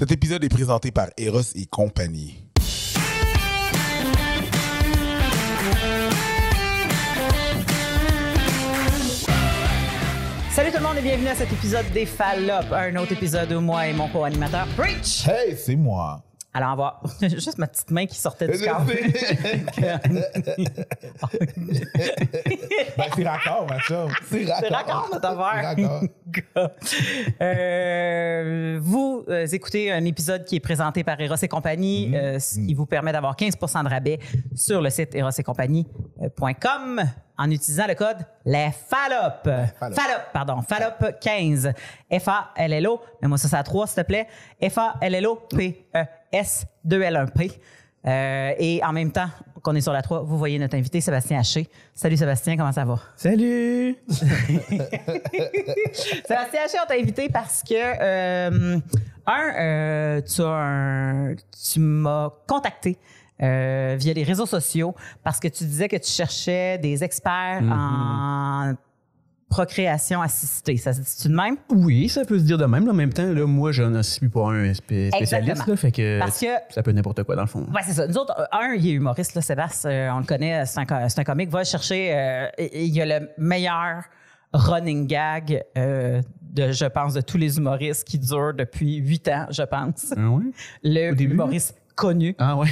Cet épisode est présenté par Eros et compagnie. Salut tout le monde et bienvenue à cet épisode des Fallop, un autre épisode où moi et mon co-animateur Preach. Hey, c'est moi. Alors on va juste ma petite main qui sortait du corps. ben, c'est raccord, ma chum. C'est raccord. C'est raccord, notre affaire. C'est raccord. Euh, vous euh, écoutez un épisode qui est présenté par Eros et compagnie, euh, ce qui vous permet d'avoir 15% de rabais sur le site erosetcompagnie.com en utilisant le code les Fallop. Fallop. Fallop, pardon, Fallop 15. F-A-L-L-O, mais moi ça c'est à 3 s'il te plaît. F-A-L-L-O-P-E-S 2-L-1-P. Euh, et en même temps qu'on est sur la 3, vous voyez notre invité Sébastien Haché. Salut Sébastien, comment ça va? Salut! Sébastien Haché, on t'a invité parce que, euh, un, euh, tu, as un- tu m'as contacté euh, via les réseaux sociaux parce que tu disais que tu cherchais des experts en procréation assistée. Ça se dit-tu de même? Oui, ça peut se dire de même. là. En même temps, là, moi, je ne suis pas un spé- spécialiste. Là, fait que, Parce que- ça peut n'importe quoi, dans le fond. Ouais, c'est ça. Nous autres, euh, un, il est humoriste, là, Sébastien, euh, on le connaît, c'est un, un comique. Va chercher, euh, il y a le meilleur running gag de, je pense, de tous les humoristes qui dure depuis huit ans, je pense. Ah ouais? Le Au début? humoriste connu. Ah ouais?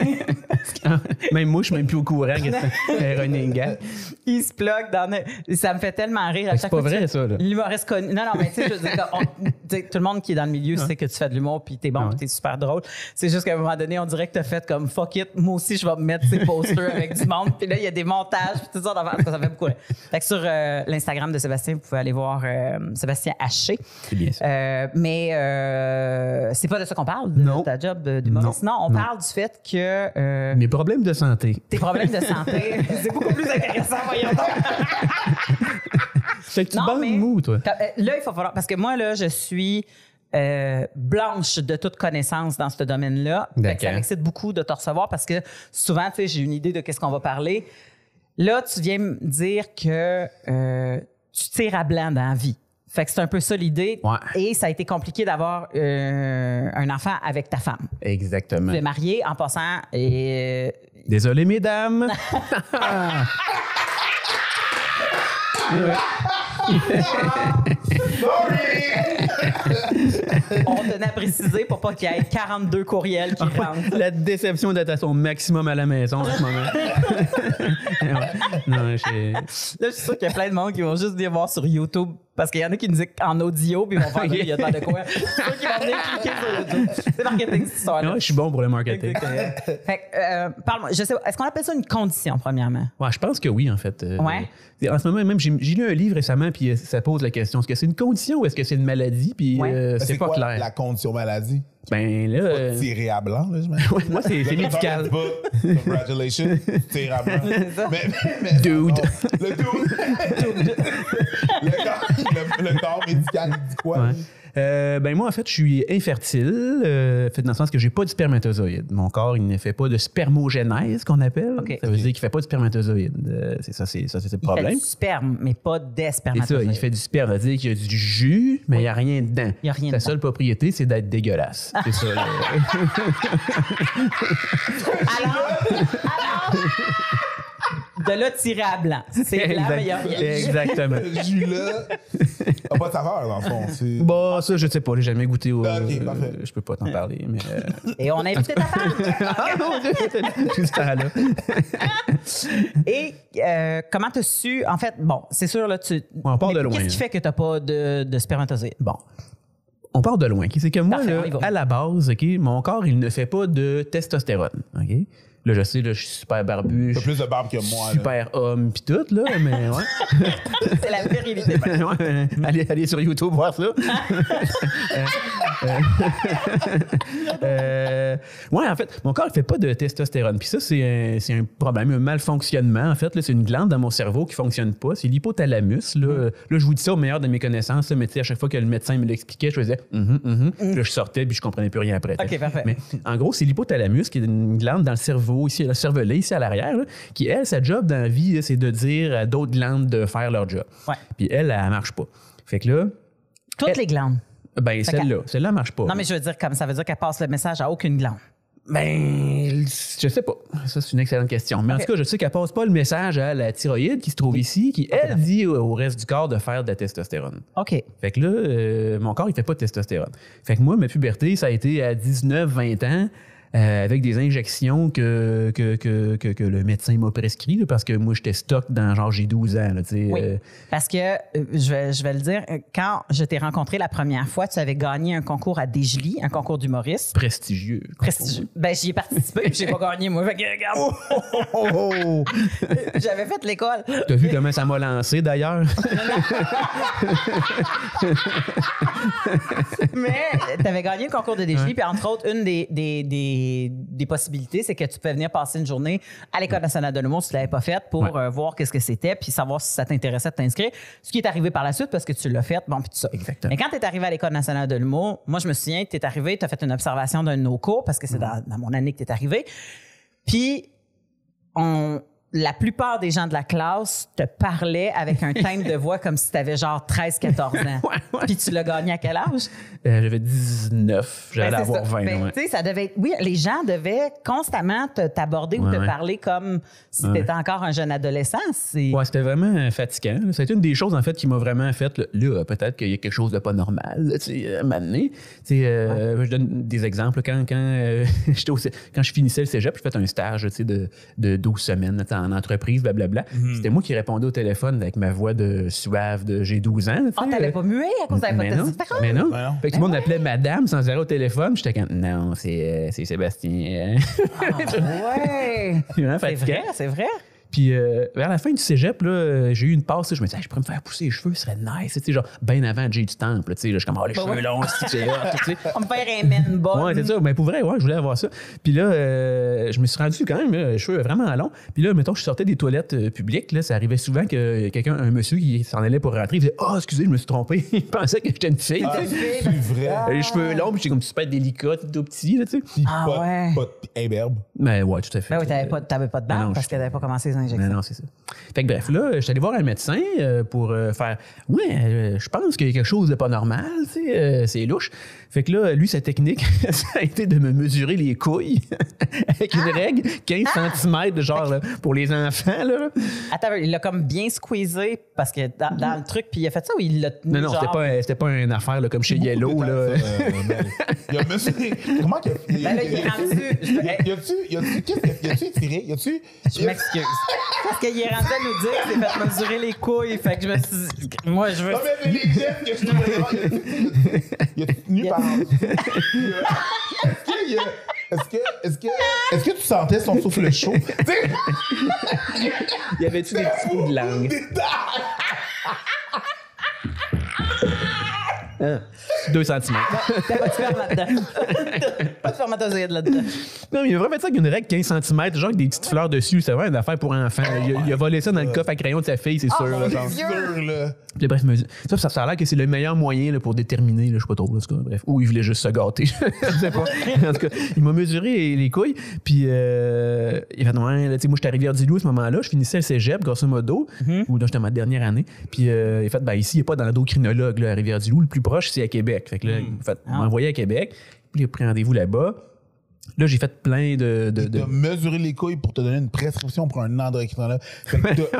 même moi, je suis même plus au courant que c'est un running gag. Il se plug dans... Ça me fait tellement rire. à C'est chaque pas fois que vrai, tu- ça. L'humoriste connu. Non, non, mais tu sais, je veux dire, on- tout le monde qui est dans le milieu sait que tu fais de l'humour puis t'es bon, puis ouais. t'es super drôle. C'est juste qu'à un moment donné, on dirait que t'as fait comme fuck it, moi aussi je vais me mettre ces posters avec du monde. Puis là, il y a des montages puis tout ça. Ça fait beaucoup. Fait que sur euh, l'Instagram de Sébastien, vous pouvez aller voir euh, Sébastien Haché. C'est bien ça. Euh, mais c'est pas de ça qu'on parle, de Non. ta job d'humoriste. Non, Non. on Non. parle du fait que Mes problèmes de santé. tes problèmes de santé, c'est beaucoup plus intéressant, voyons donc. Fait que tu Non, bandes mais- mou, toi. Euh, Là, il faut falloir. Parce que moi, là, je suis euh, blanche de toute connaissance dans ce domaine-là. Ça m'excite beaucoup de te recevoir parce que souvent, tu sais, j'ai une idée de qu'est-ce qu'on va parler. Là, tu viens me dire que euh, tu tires à blanc dans la vie. Fait que c'est un peu ça l'idée. Ouais. Et ça a été compliqué d'avoir euh, un enfant avec ta femme. Exactement. Tu es marié en passant et euh, Désolé, mesdames. on tenait à préciser pour pas qu'il y ait 42 courriels qui rentrent. La déception d'être à son maximum à la maison en ce moment. Non, Là, je suis sûr qu'il y a plein de monde qui vont juste venir voir sur YouTube parce qu'il y en a qui nous disent en audio puis ils vont faire il y a pas de quoi. Sûr qu'ils vont venir cliquer sur YouTube. C'est marketing cette histoire-là. Non, je suis bon pour le marketing. Fait que, euh, parle-moi, je sais, pas, est-ce qu'on appelle ça une condition, premièrement? Ouais, je pense que oui, en fait. Euh, Ouais. c'est- En ce moment, même, j'ai lu un livre récemment, puis euh, ça pose la question est-ce que c'est une condition ou est-ce que c'est une maladie Puis Ouais. euh, c'est pas quoi, clair. La condition maladie? Ben là. euh, Tirer à blanc, là, je ouais, moi, c'est médical. Congratulations. Tirer à blanc. Mais, mais, mais- Dude. non, Le dude. le, corps, le, le corps médical, il dit quoi? Ouais. Euh, ben moi, en fait, je suis infertile, euh, fait dans le sens que j'ai pas de spermatozoïde. Mon corps, il ne fait pas de spermogénèse, qu'on appelle. Ça veut dire qu'il fait pas de spermatozoïde. Euh, c'est ça, c'est ça, c'est le Il fait problème. du sperme, mais pas des C'est ça, spermatozoïdes. il fait du sperme. Ça veut dire qu'il y a du jus, mais il n'y a rien dedans. Il y a rien Sa dedans. seule propriété, c'est d'être dégueulasse. C'est ça. là. Alors, alors, de là tirer à blanc. C'est blanc, mais il y a rien. Exactement. Le jus là n'a pas de saveur, dans le fond. C'est- Bon, ça, je sais pas, j'ai jamais goûté au. Ah, ok, parfait. euh, je peux pas t'en parler, mais. euh, Et on a invité ta femme. Ah tout ce temps-là. Et euh, comment tu as su, en fait, bon, c'est sûr, là, tu. On part mais de loin, Qu'est-ce qui fait que tu n'as pas de, de spermatozoïdes? Bon. On part de loin. ok? C'est que moi, Parfait, là, on y va. à la base, ok, mon corps, il ne fait pas de testostérone. ok? Là, je sais, là, je suis super barbu, je T'as suis plus de barbe que moi. là. super homme, pis tout, là, mais ouais. C'est la virilité. Ouais, allez, allez sur YouTube voir ça. Euh, ouais, en fait, mon corps ne fait pas de testostérone. Puis ça, c'est un, problème, un malfonctionnement. En fait, là, c'est une glande dans mon cerveau qui fonctionne pas. C'est l'hypothalamus. Là. Mm. là, je vous dis ça au meilleur de mes connaissances. là, mais tu sais, à chaque fois que le médecin me l'expliquait, je faisais Mhm, mhm. Puis là, je sortais puis je comprenais plus rien après. Mm. OK, parfait. Mais en gros, c'est l'hypothalamus qui est une glande dans le cerveau, ici, le cervelet, ici à l'arrière, qui, elle, sa job dans la vie, c'est de dire à d'autres glandes de faire leur job. Ouais. Puis elle, elle, elle marche pas. Fait que là, Toutes Elle- les glandes. Ben, celle-là. Celle-là marche pas. Non, mais je veux dire, comme ça veut dire qu'elle passe le message à aucune glande. Ben, je sais pas. Ça, c'est une excellente question. Mais en tout cas, je sais qu'elle passe pas le message à la thyroïde qui se trouve ici, qui, elle, dit au reste du corps de faire de la testostérone. OK. Fait que là, euh, mon corps, il fait pas de testostérone. Fait que moi, ma puberté, ça a été à 19, 20 ans, euh, avec des injections que, que, que, que, que le médecin m'a prescrit, là, parce que moi, j'étais stock dans genre, j'ai 12 ans, là. Oui. euh, Parce que, euh, je, vais, je vais le dire, quand je t'ai rencontré la première fois, tu avais gagné un concours à Desjely, un concours d'humoriste. prestigieux. Prestigieux. Ben, j'y ai participé, j'ai pas gagné, moi. Fait que, regarde, Oh, oh, oh. j'avais fait l'école. T'as vu comment ça m'a lancé, d'ailleurs? Mais tu avais gagné le concours de défi, puis entre autres, une des, des, des, des possibilités, c'est que tu pouvais venir passer une journée à l'École nationale de l'humour si tu l'avais pas faite pour Ouais. euh, voir qu'est-ce que c'était, puis savoir si ça t'intéressait de t'inscrire. Ce qui est arrivé par la suite parce que tu l'as fait, bon, puis tout ça. Exactement. Mais quand tu es arrivé à l'École nationale de l'humour, moi, je me souviens, tu es arrivé, tu as fait une observation d'un de nos cours parce que c'est dans, dans mon année que tu es arrivé. Puis, on, la plupart des gens de la classe te parlaient avec un thème de voix comme si tu avais genre 13-14 ans. Ouais, ouais. Puis tu l'as gagné à quel âge? Euh, J'avais 19, j'allais Ben, avoir ça. 20. Ben, ouais. tu sais, ça devait être- oui, les gens devaient constamment te- t'aborder ou te ouais. parler comme si Ouais. tu étais encore un jeune adolescent. C'est Ouais, c'était vraiment fatigant. là. Ça a été une des choses, en fait, qui m'a vraiment fait, là, là, peut-être qu'il y a quelque chose de pas normal, là, tu sais, à sais, euh, Je donne des exemples. Quand, quand, euh, au quand je finissais le cégep, j'ai fait un stage tu sais, de, de 12 semaines là, en entreprise, blablabla. C'était moi qui répondais au téléphone avec ma voix de suave de j'ai 12 ans. Ah, sais, t'avais euh, pas mué à cause t'avais pas mais de non, mais non. Mais non. Fait que tout le monde m'appelait madame sans arrêt au téléphone. J'étais comme, non, c'est euh, c'est Sébastien. Ouais. Vraiment c'est fatigant. vrai, c'est vrai. Puis euh, vers la fin du cégep, là, euh, j'ai eu une passe. je me disais, Hey, je pourrais me faire pousser les cheveux, ce serait nice. Tu sais, genre, bien avant Jay du Temple. Tu sais, je suis comme, oh, les Bah cheveux ouais. longs, c'est sais. On me faire un men bon. Ouais, c'est ça. Mais pour vrai, ouais, je voulais avoir ça. Puis là, euh, je me suis rendu quand même, là, les cheveux vraiment longs. Puis là, mettons, je sortais des toilettes euh, publiques. Là, ça arrivait souvent que quelqu'un, un monsieur qui s'en allait pour rentrer, il disait, oh, excusez, je me suis trompé. il pensait que j'étais une fille. Ah, c'est vrai. Les cheveux longs, puis j'étais comme super délicat, tout petit, là, tu sais. Ah, pas, ouais. pas imberbe. Mais ouais, tout à fait. Ben oui, t'avais pas, t'avais pas de Ah barbe non, parce qu'elle n'avait pas commencé Non, c'est ça. Fait que bref, là, je suis allé voir un médecin euh, pour euh, faire Ouais, euh, je pense qu'il y a quelque chose de pas normal, tu sais, c'est louche. Fait que là, lui, sa technique, ça a été de me mesurer les couilles avec une règle 15 cm, genre, là, pour les enfants, là. Attends, il l'a comme bien squeezé parce que dans, dans le truc, puis il a fait ça ou il l'a tenu Non, non, c'était pas, c'était pas une affaire là, comme chez Yellow, là. Euh, ben, Il y a monsieur. Comment a. Ben là, il est rendu. je- Y a- y a-tu. Y a-tu. Qu'est-ce y a- y a-tu étiré? Y a-tu. Je m'excuse. Parce qu'il est rendu à nous dire qu'il s'est fait mesurer les couilles. Fait que je me suis dit, moi, je veux. Non, mais les gestes que je. Y a-tu tenu par. Est-ce que, est-ce que, est-ce que tu sentais son souffle chaud? Sais, Y avait-tu des petits bouts de langue? Des dents. Hein? 2 cm. T'as pas de sperme là-dedans. pas de spermatozoïde là-dedans. Non, mais il a vraiment fait ça avec une règle 15 cm, genre avec des petites fleurs dessus. C'est vraiment une affaire pour enfants. Il a, il a volé ça dans le coffre à crayon de sa fille, c'est sûr. là, C'est genre. sûr, là. Puis bref, ça, ça, ça a l'air que c'est le meilleur moyen là, pour déterminer, là, je sais pas trop, là, en tout cas, bref. Ou il voulait juste se gâter. je sais pas. En tout cas, il m'a mesuré les, les couilles. Puis euh, il a fait, ouais, là, tu sais, moi, j'étais à Rivière-du-Loup à ce moment-là. Je finissais le cégep, grosso modo, ou là, j'étais à ma dernière année. Puis euh, il a fait, ben ici, il n'y a pas d'endocrinologue là, à Rivière-du-Loup. Le plus proche, c'est à Québec. Fait que là, il a fait, il m'a envoyé à Québec. Puis a pris rendez-vous là-bas. Là, j'ai fait plein de. de, de- mesurer les couilles pour te donner une prescription pour un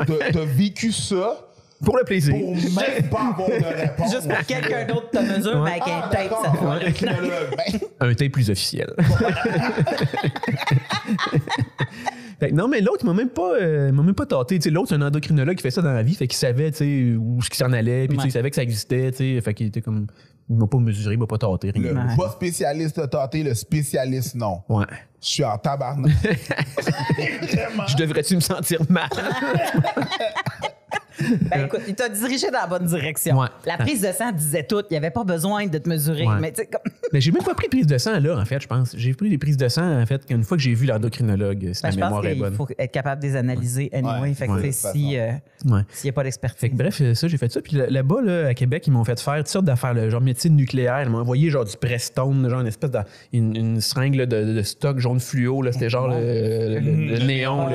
t'as- T'as vécu ça Pour le plaisir. pour même pas avoir de réponse. Juste pour que quelqu'un d'autre te mesure, mais avec Ah, un tape, ça te un tape plus officiel. Fait que non, mais l'autre, il m'a même pas, euh, il m'a même pas tâté. Tu sais, l'autre, c'est un endocrinologue qui fait ça dans la vie. Fait qu'il savait, tu sais, où ce qui s'en allait. Puis, tu sais, Ouais. il savait que ça existait, tu sais. Fait qu'il était comme. Il m'a pas mesuré, il m'a pas tâté, rien. le Ouais. pas spécialiste a tâté, le spécialiste non. Ouais. Je suis en tabarnak. Vraiment. Je devrais-tu me sentir mal? Ben écoute, il t'a dirigé dans la bonne direction. Ouais. La prise de sang disait tout. Il n'y avait pas besoin de te mesurer. Ouais. Mais tu sais, comme. mais j'ai même pas pris de prise de sang, là, en fait, je pense. J'ai pris des prises de sang, en fait, qu'une fois que j'ai vu l'endocrinologue, si Ben, la je pense mémoire est qu'il bonne. faut être capable de les analyser anyway. Ouais. fait que Ouais. tu sais, si, euh, Ouais. s'il n'y a pas d'expertise. Fait que bref, euh, ça, j'ai fait ça. Puis là- là-bas, là, à Québec, ils m'ont fait faire toutes sortes d'affaires, là, genre médecine nucléaire. Ils m'ont envoyé genre du Prestone, genre une espèce de. une, une seringue là, de, de stock jaune fluo. Là, c'était genre le, le- le- le néon.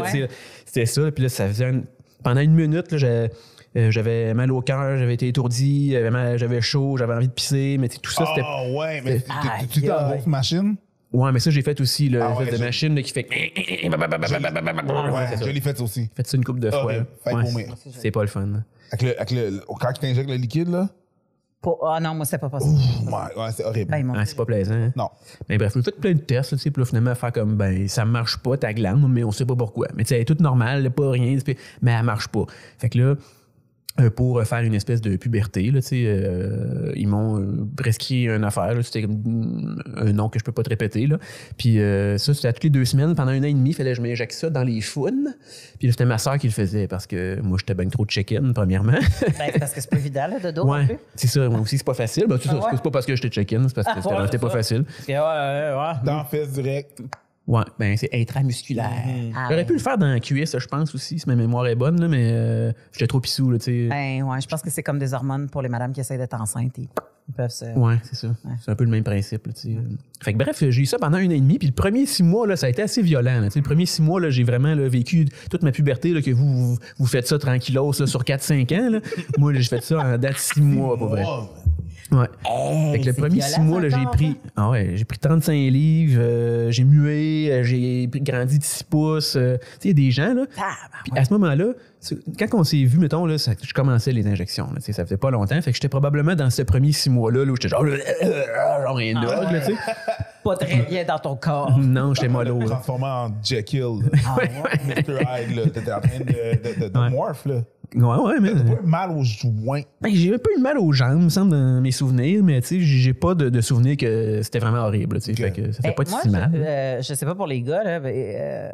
C'était ça. Puis là, ça faisait. un- pendant une minute, là, j'ai- Euh, j'avais mal au cœur, j'avais été étourdi, j'avais mal- j'avais chaud, j'avais envie de pisser, mais tout ça, c'était. Ah ouais, mais tu- aïe. grosse machine? Ouais, mais ça, j'ai fait aussi, le Ah ouais, de machine là, qui fait. Je l'ai fait aussi. Fait ça une couple de fois. C'est- c'est pas le fun. Avec le, avec le, quand tu t'injectes le liquide, là, Ah non, moi, c'est pas possible. ouais, ouais, c'est horrible. Ben, c'est pas plaisant. hein. Non. Mais bref, j'ai fait plein de tests, tu sais, puis là, finalement, faire comme, ben, ça marche pas, ta glande, mais on sait pas pourquoi. Mais tu sais, elle est toute normale, pas rien, mais elle marche pas. Fait que là, pour faire une espèce de puberté, là, tu sais, euh, ils m'ont euh, prescrit une affaire, là, c'était comme un nom que je peux pas te répéter, là. Puis euh, ça, c'était à toutes les deux semaines, pendant un an et demi, il fallait que je m'injecte ça dans les founes. Puis là, c'était ma soeur qui le faisait, parce que moi, j'étais ben trop de check-in, premièrement. Ben, c'est parce que c'est pas évident, là, de dos ouais, c'est ça, moi aussi, c'est pas facile. Ben, c'est ça, Ah ouais? c'est pas parce que j'étais check-in, c'est parce que Ah, c'était ouais, pas facile. Parce que, ouais, ouais, ouais. Dans fesse direct. Ouais, ben c'est intramusculaire. Ah, J'aurais ouais. pu le faire dans la cuisse, je pense aussi, si ma mémoire est bonne, là, mais euh, j'étais trop pissou, là, tu sais. Ben, ouais, je pense que c'est comme des hormones pour les madames qui essaient d'être enceintes. Ils ils peuvent se. Ouais, c'est ça. C'est un peu le même principe. Là, tu sais. Fait que bref, j'ai eu ça pendant un an et demi. Puis le premier six mois, là, ça a été assez violent. là. Tu sais, Le premier six mois, là, j'ai vraiment là, vécu toute ma puberté, là, que vous, vous, vous faites ça tranquillos là, sur 4-5 ans. Là. Moi, j'ai fait ça en date six mois, pour vrai. Ouais. Hey, Fait que le premier six mois, là, j'ai pris, hein? ah ouais, j'ai pris 35 livres, euh, j'ai mué, euh, j'ai grandi de 6 pouces. euh, tu sais, il y a des gens, là. Ah, ben, Puis à ce moment-là, quand on s'est vu, mettons, là, ça- je commençais les injections. Là, tu sais, ça faisait pas longtemps. Fait que j'étais probablement dans ce premier six mois-là là, où j'étais genre, genre un dog, là, tu sais. pas très bien dans ton corps. Non, j'étais mollo. Transformé en Jekyll. Ah, ouais. Mr. Hyde, là. T'étais en train de, de, de, de Ouais. morph, là. Ouais, ouais, mais. T'as pas eu mal aux joints. Ben, j'ai un peu eu mal aux jambes, me semble, dans mes souvenirs, mais tu sais, j'ai pas de, de souvenir que c'était vraiment horrible. Tu sais, Ok. Fait que ça fait Ben, pas de moi, si je, mal. euh, je sais pas pour les gars, là, euh,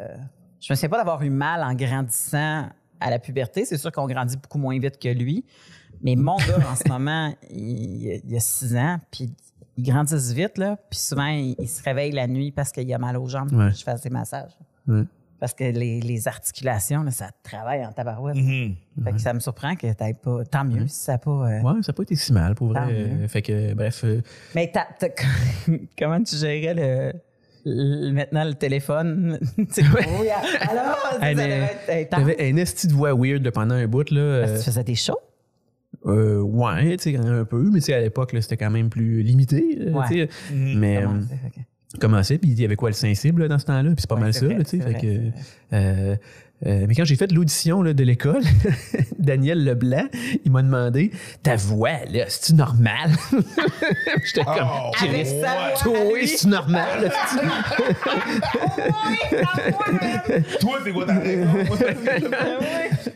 je me souviens pas d'avoir eu mal en grandissant à la puberté. C'est sûr qu'on grandit beaucoup moins vite que lui. Mais mon gars, en ce moment, il, il a 6 ans, puis il grandit vite, là. Puis souvent, il, il se réveille la nuit parce qu'il a mal aux jambes. Ouais. Je fais des massages. Ouais. Parce que les, les articulations, là, ça travaille en tabarouette. Mhm. Fait que ça me surprend que t'aies pas. Tant mieux si ça n'a pas. euh, Ouais, ça n'a pas été si mal, pour vrai. Euh, Fait que, bref. euh, Mais t'as- t'as- comment tu gérais le, le- maintenant le téléphone? Oui, alors, ça devait être intense. T'avais un esti de voix weird pendant un bout, là. Parce que euh, tu faisais des shows? Euh, ouais, tu sais, un peu, mais tu sais, à l'époque, c'était quand même plus limité. Ouais. sais. Mais Comment commençait, puis il y avait quoi le sensible là, dans ce temps-là, puis c'est pas Ouais, mal ça, tu sais. Euh, mais quand j'ai fait l'audition de l'école, Daniel Leblanc, il m'a demandé Ta voix, là, c'est-tu normal J'étais comme Oh, Avec sa Toi, c'est normal? là, c'est-tu? Toi, c'est quoi ta raison?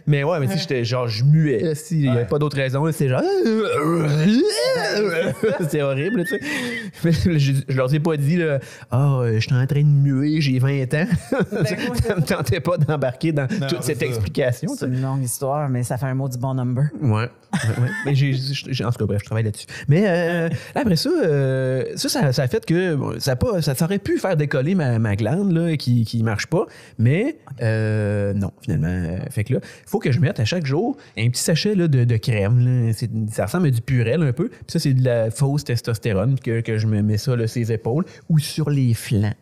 Mais ouais, mais tu sais, j'étais genre, je muais. là, si, Il n'y avait pas d'autre raison. là, C'était genre. C'était horrible, tu sais. Je, je leur ai pas dit, là, ah, euh, je suis en train de muer, j'ai 20 ans. ça me tentait pas d'embarquer dans toute cette ça. explication. C'est une longue histoire, mais ça fait un mot du bon number. Ouais. Mais j'ai, en tout cas, bref, je travaille là-dessus. Mais euh, là, après ça, euh, ça, ça, ça a fait que bon, ça, a pas, ça, ça aurait pu faire décoller ma, ma glande là, qui, qui marche pas. Mais euh, non, finalement. Euh, Fait que là, il faut que je mette à chaque jour un petit sachet là, de, de crème. Là. C'est- ça ressemble à du purel un peu. Puis ça, c'est de la fausse testostérone que, que je me mets ça là, sur les épaules ou sur les flancs.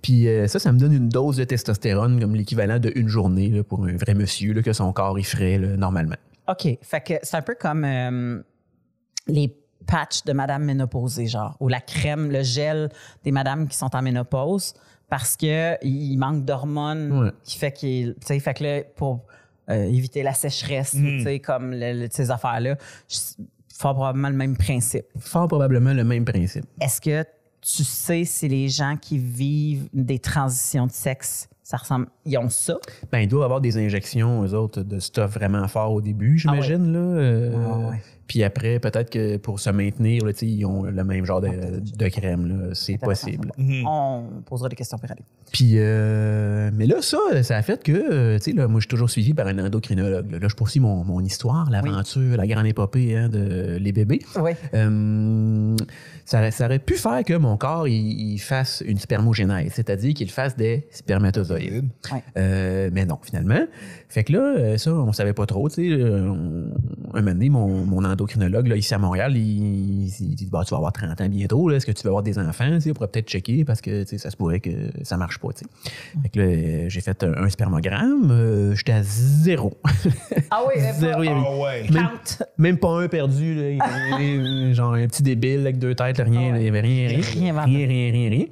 Puis euh, ça, ça me donne une dose de testostérone comme l'équivalent journée là, pour un vrai monsieur là, que son corps y ferait là, normalement. OK. Fait que c'est un peu comme euh, les patchs de madame ménopausée, genre, ou la crème, le gel des madames qui sont en ménopause parce que il manque d'hormones Ouais. qui fait qu'il. Tu sais, fait que là, pour euh, éviter la sécheresse, tu sais, comme le- le- ces affaires-là, fort probablement le même principe. Fort probablement le même principe. Est-ce que tu sais si les gens qui vivent des transitions de sexe, ça ressemble, ils ont ça? Ben, il doit avoir des injections, eux autres, de stuff vraiment fort au début, j'imagine. là. Euh, Ah ouais. Puis après, peut-être que pour se maintenir, là, tu sais, ils ont le même genre de, de crème. là. C'est possible. On posera des questions pour aller. Puis, euh, mais là, ça, ça a fait que, euh, tu sais, là, moi, je suis toujours suivi par un endocrinologue. Là, Là, je poursuis mon, mon histoire, l'aventure, la grande épopée hein, de les bébés. Oui. Euh, ça, ça aurait pu faire que mon corps il, il fasse une spermogénèse, c'est-à-dire qu'il fasse des spermatozoïdes. Ouais. Euh, mais non, finalement. Fait que là, euh, ça, on savait pas trop. Tu sais, euh, un moment donné, mon, mon endocrinologue là, ici à Montréal. Il, il dit bah, Tu vas avoir 30 ans bientôt. là. Est-ce que tu vas avoir des enfants On pourrait peut-être checker parce que tu sais, ça se pourrait que ça marche pas. tu sais. Fait que là, j'ai fait un, un spermogramme. euh, J'étais à zéro. Ah oui, zéro. il y avait- Ah ouais. Même, Count. même pas un perdu. Là. Il y avait, genre un petit débile avec deux têtes, rien. là. Il y avait rien, rien. Rien, Rien, rien, rien, rien, rien.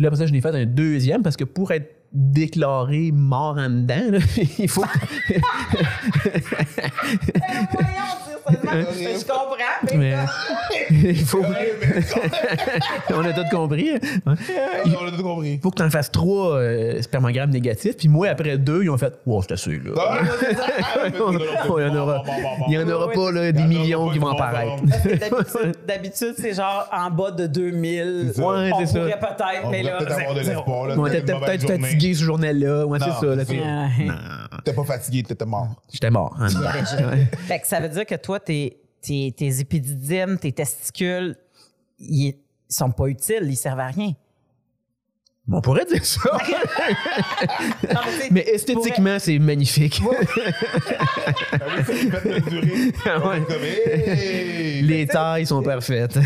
Là, après ça, je l'ai fait un deuxième parce que pour être déclaré mort en dedans, il faut. Seulement. Je comprends, mais, Mais- il faut. On a tout compris. hein. On a tout compris. Il faut que tu en fasses trois euh, spermogrammes négatifs. Puis moi, après deux, ils ont fait Wow, c'est assez, là. Ah, Il y en aura, il y en aura pas là, des millions qui vont apparaître. d'habitude- c'est genre en bas de 2000. C'est ça. Ouais, on c'est ça. pourrait peut-être, On mais pourrait là, peut-être avoir de zéro. l'espoir. là. On était Peut-être fatigué ce journée-là. Ouais, c'est ça. T'es pas fatigué, t'étais mort. J'étais mort. Ouais. Fait que ça veut dire que toi, tes, tes, tes épididymes, tes testicules, ils, sont pas utiles, ils servent à rien. On pourrait dire ça. Non, mais, esthétiquement, c'est magnifique. Ouais. Les tailles sont parfaites.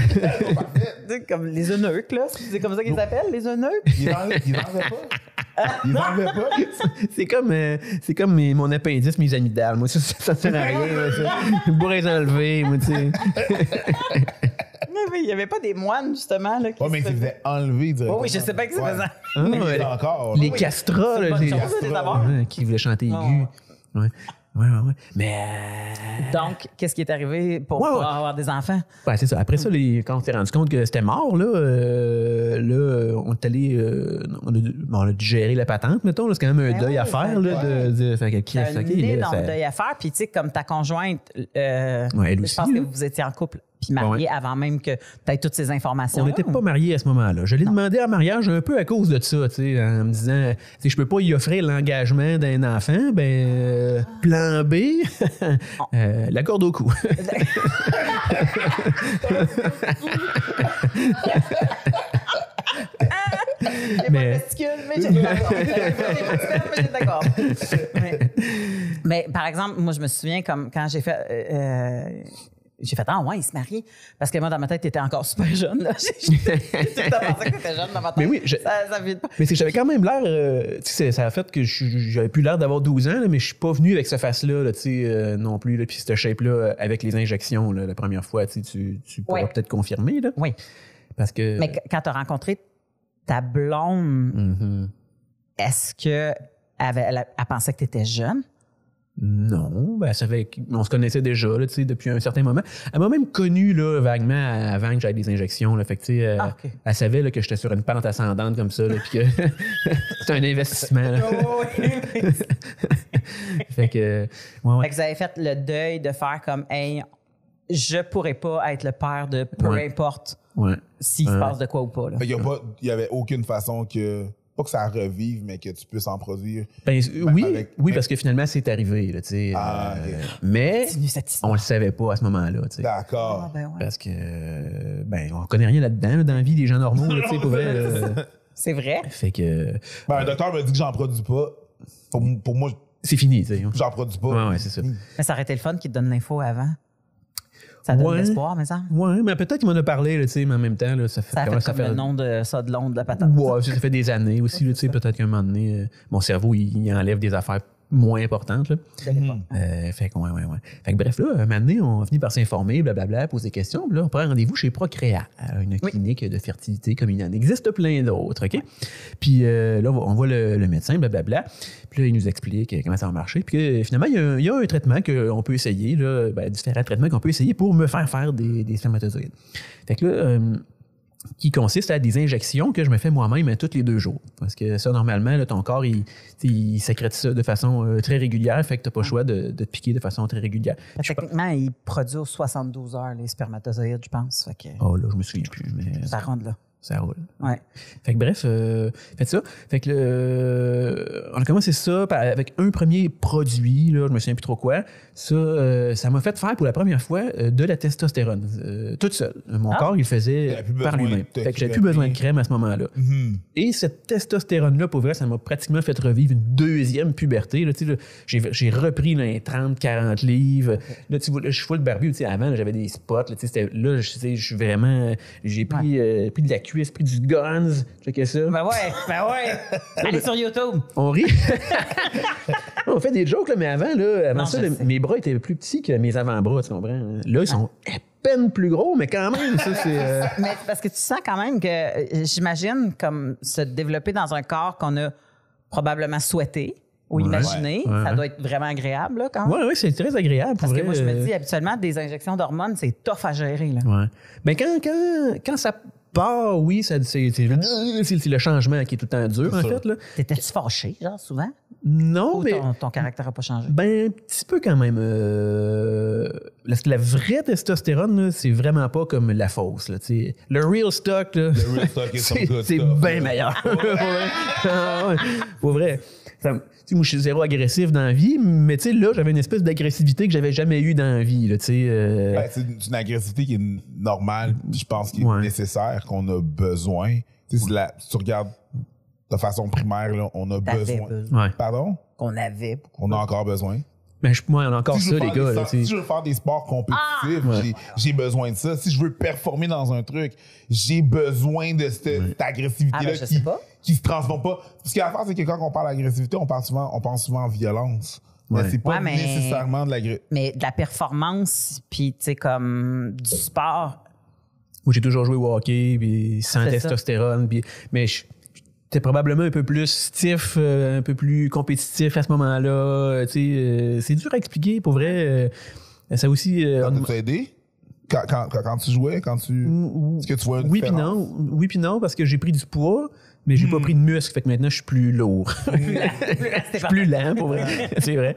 comme les eunuques, là. C'est comme ça qu'ils s'appellent, les eunuques? Il en il en avait pas. Il en avait pas. C'est comme, euh, c'est comme mes- mon appendice, mes amygdales. Moi, ça, ça, ça sert à rien. ça. Je pourrais les enlever, moi, tu sais. Mais il y avait pas des moines, justement, là. Qui Ouais, mais se il s'est faisaient- enlever directement. Oui, oui, je sais pas que c'est Ouais. Ah, encore. Les là. castras, là, chose les avoir. Ouais, qui voulaient chanter aigu. Ouais. Ouais, ouais, ouais. Mais. euh, Donc, qu'est-ce qui est arrivé pour, Ouais, pour ouais. avoir des enfants? Ouais, c'est ça. Après ça, les, quand on s'est rendu compte que c'était mort, là, euh, là, on est allé. euh, on, a, dû- bon, on a dû gérer la patente, mettons. C'est quand même un Ben deuil oui, à faire. Là, de, de, fait T'as un là, ça- deuil à faire. Puis, tu sais, comme ta conjointe, euh, elle je aussi, pense que vous étiez en couple puis mariés avant même que tu aies toutes ces informations. On n'était pas mariés à ce moment-là. Je l'ai demandé en mariage un peu à cause de ça, tu sais, en me disant, si je peux pas y offrir l'engagement d'un enfant, ben, euh, plan B, euh, la corde au cou. Mais- mais par exemple, moi, je me souviens comme quand j'ai fait. euh, j'ai fait, ah ouais, il se marie. Parce que moi, dans ma tête, t'étais encore super jeune. là. Pensé que jeune dans ma tête. Mais oui, je- Ça, ça pas. Mais c'est que j'avais quand même l'air. euh, tu sais, ça a fait que j'avais plus l'air d'avoir 12 ans, là, mais je suis pas venu avec ce face-là, là, tu sais, euh, non plus, puis cette shape-là, euh, avec les injections, là, la première fois, tu tu, tu pourras Ouais. peut-être confirmer, là. Oui. Parce que. Mais qu- quand t'as rencontré ta blonde, Mhm. est-ce que elle, pensait que t'étais jeune? Non, ben, ça fait on se connaissait déjà là, tu sais, depuis un certain moment. Elle m'a même connu là, vaguement avant que j'aille des injections. Là, fait que, tu sais, euh, Ah. Elle savait là, que j'étais sur une pente ascendante comme ça. Là, puis que c'était un investissement. là. fait que, ouais, ouais. Fait que vous avez fait le deuil de faire comme, hey, je pourrais pas être le père de peu Ouais. importe ouais. s'il se Ouais. passe de quoi ou pas. Là. Fait pas, il y avait aucune façon que, pas que ça revive, mais que tu puisses en produire. Ben, oui, avec- oui, parce que finalement, c'est arrivé. Là, Ah, euh, mais on le savait pas à ce moment-là. D'accord. Ah, ben ouais. Parce que, euh, ben, on connaît rien là-dedans, là, dans la vie des gens normaux. euh, C'est vrai? fait que Ben, un docteur me dit que j'en produis pas. Pour, pour moi, c'est fini. tu sais. j'en produis pas. Ouais, ouais, c'est ça. Mais ça aurait été le fun qui te donne l'info avant. Ça donne Ouais. l'espoir, mais ça. Ouais, mais peut-être qu'il m'en a parlé, là, tu sais, mais en même temps, là, ça fait, Ça a comment fait le nom de ça de l'onde de la patate. Ouais, ça fait des années aussi, tu sais, peut-être qu'à un moment donné, euh, mon cerveau, il, il enlève des affaires moins importantes, là. l'époque. Euh, fait que, ouais, ouais, ouais. Fait que, bref, là, un moment donné, on finit par s'informer, blablabla, poser des questions. Puis là, on prend rendez-vous chez Procréa, une clinique de fertilité comme il en existe plein d'autres, OK? Puis euh, là, on voit- le, le médecin, blablabla. Puis là, il nous explique euh, comment ça va marcher. Puis que, finalement, il y, a un, il y a un traitement qu'on peut essayer, là, ben, différents traitements qu'on peut essayer pour me faire faire des, des spermatozoïdes. Fait que là, euh, qui consiste à des injections que je me fais moi-même à tous les deux jours. Parce que ça, normalement, là, ton corps, il, sécrète ça de façon euh, très régulière, fait que tu n'as pas le choix de, de te piquer de façon très régulière. Techniquement, il produit aux 72 heures les spermatozoïdes, je pense. Fait que Oh là, je me souviens plus, mais ça ronde là. Ça roule. Ouais. Fait que bref, euh, faites ça. Fait que le- on a commencé ça par- avec un premier produit, là, je me souviens plus trop quoi. Ça, euh, ça m'a fait faire pour la première fois euh, de la testostérone, euh, toute seule. Mon Ah. corps, il le faisait par lui-même. Fait que j'avais plus besoin de crème à ce moment-là. Mhm. Et cette testostérone-là, pour vrai, ça m'a pratiquement fait revivre une deuxième puberté. Là, j'ai, j'ai repris là, un 30, 40 livres. Là, tu vois, là, je suis full barbu. Avant, j'avais des spots. Là, tu sais, c'était- là je, tu sais, je suis vraiment. J'ai pris, euh, pris de la cuisse, pris du guns. Checkez ça. Ben ouais, ben ouais. Allez sur YouTube. On rit. on fait des jokes, là, mais avant, là, avant Non, ça, le- mes bras étaient plus petits que mes avant-bras, tu comprends? Là, ils sont à peine plus gros, mais quand même, ça, c'est. euh, Mais parce que tu sens quand même que, euh, j'imagine, comme se développer dans un corps qu'on a probablement souhaité ou Ouais. imaginé, Ouais. ça doit être vraiment agréable, là, quand même. Ouais, ouais, c'est très agréable. Parce que moi, je me euh, dis, habituellement, des injections d'hormones, c'est tough à gérer, là. Ouais. Mais quand, quand, quand ça part, oui, ça- c'est c'est- c'est- c'est le changement qui est tout le temps dur, en fait. Là. T'étais-tu fâché, genre, souvent? Non, Ou mais. ton, ton caractère n'a pas changé? Ben, un petit peu quand même. euh, Parce que la vraie testostérone, là, c'est vraiment pas comme la fausse. Là, le real stock, là, Le real stock is some c'est bien meilleur. Pour vrai. Ah. Pour vrai. Ça sais, moi, je suis zéro agressif dans la vie, mais tu sais, là, j'avais une espèce d'agressivité que j'avais jamais eue dans la vie. Là, tu sais, euh, Ben, c'est une, agressivité qui est normale, puis je pense qu'il est Ouais. nécessaire, qu'on a besoin. Tu sais, si, la- si tu regardes de façon primaire, là, on a besoin. besoin. ouais. Pardon? Qu'on avait. On a encore besoin. Ben, je, moi, on a encore Si ça, les gars. des là, si je veux faire des sports compétitifs, Ouais. j'ai- j'ai besoin de ça. Si je veux performer dans un truc, j'ai besoin de cette, cette agressivité-là Ah, ben, je qui, sais pas. Qui se transforme pas. Parce que l'affaire, c'est que quand on parle d'agressivité, on, parle souvent, on pense souvent en violence. Ouais. Mais c'est pas Ouais, mais- nécessairement de l'agressivité. Mais de la performance, puis, tu sais, comme du sport, Moi, j'ai toujours joué au hockey, puis sans testostérone. Puis, mais je- j'étais probablement un peu plus stiff, euh, un peu plus compétitif à ce moment-là. Euh, tu sais, euh, c'est dur à expliquer, pour vrai. euh, ça aussi... euh, Ça t'a aidé? Quand, quand, tu jouais, quand tu. Est-ce que tu vois une oui puis non. Oui puis non, parce que j'ai pris du poids, mais j'ai pas pris de muscle. Fait que maintenant, je suis plus lourd. Je suis plus lent, pour vrai. C'est vrai.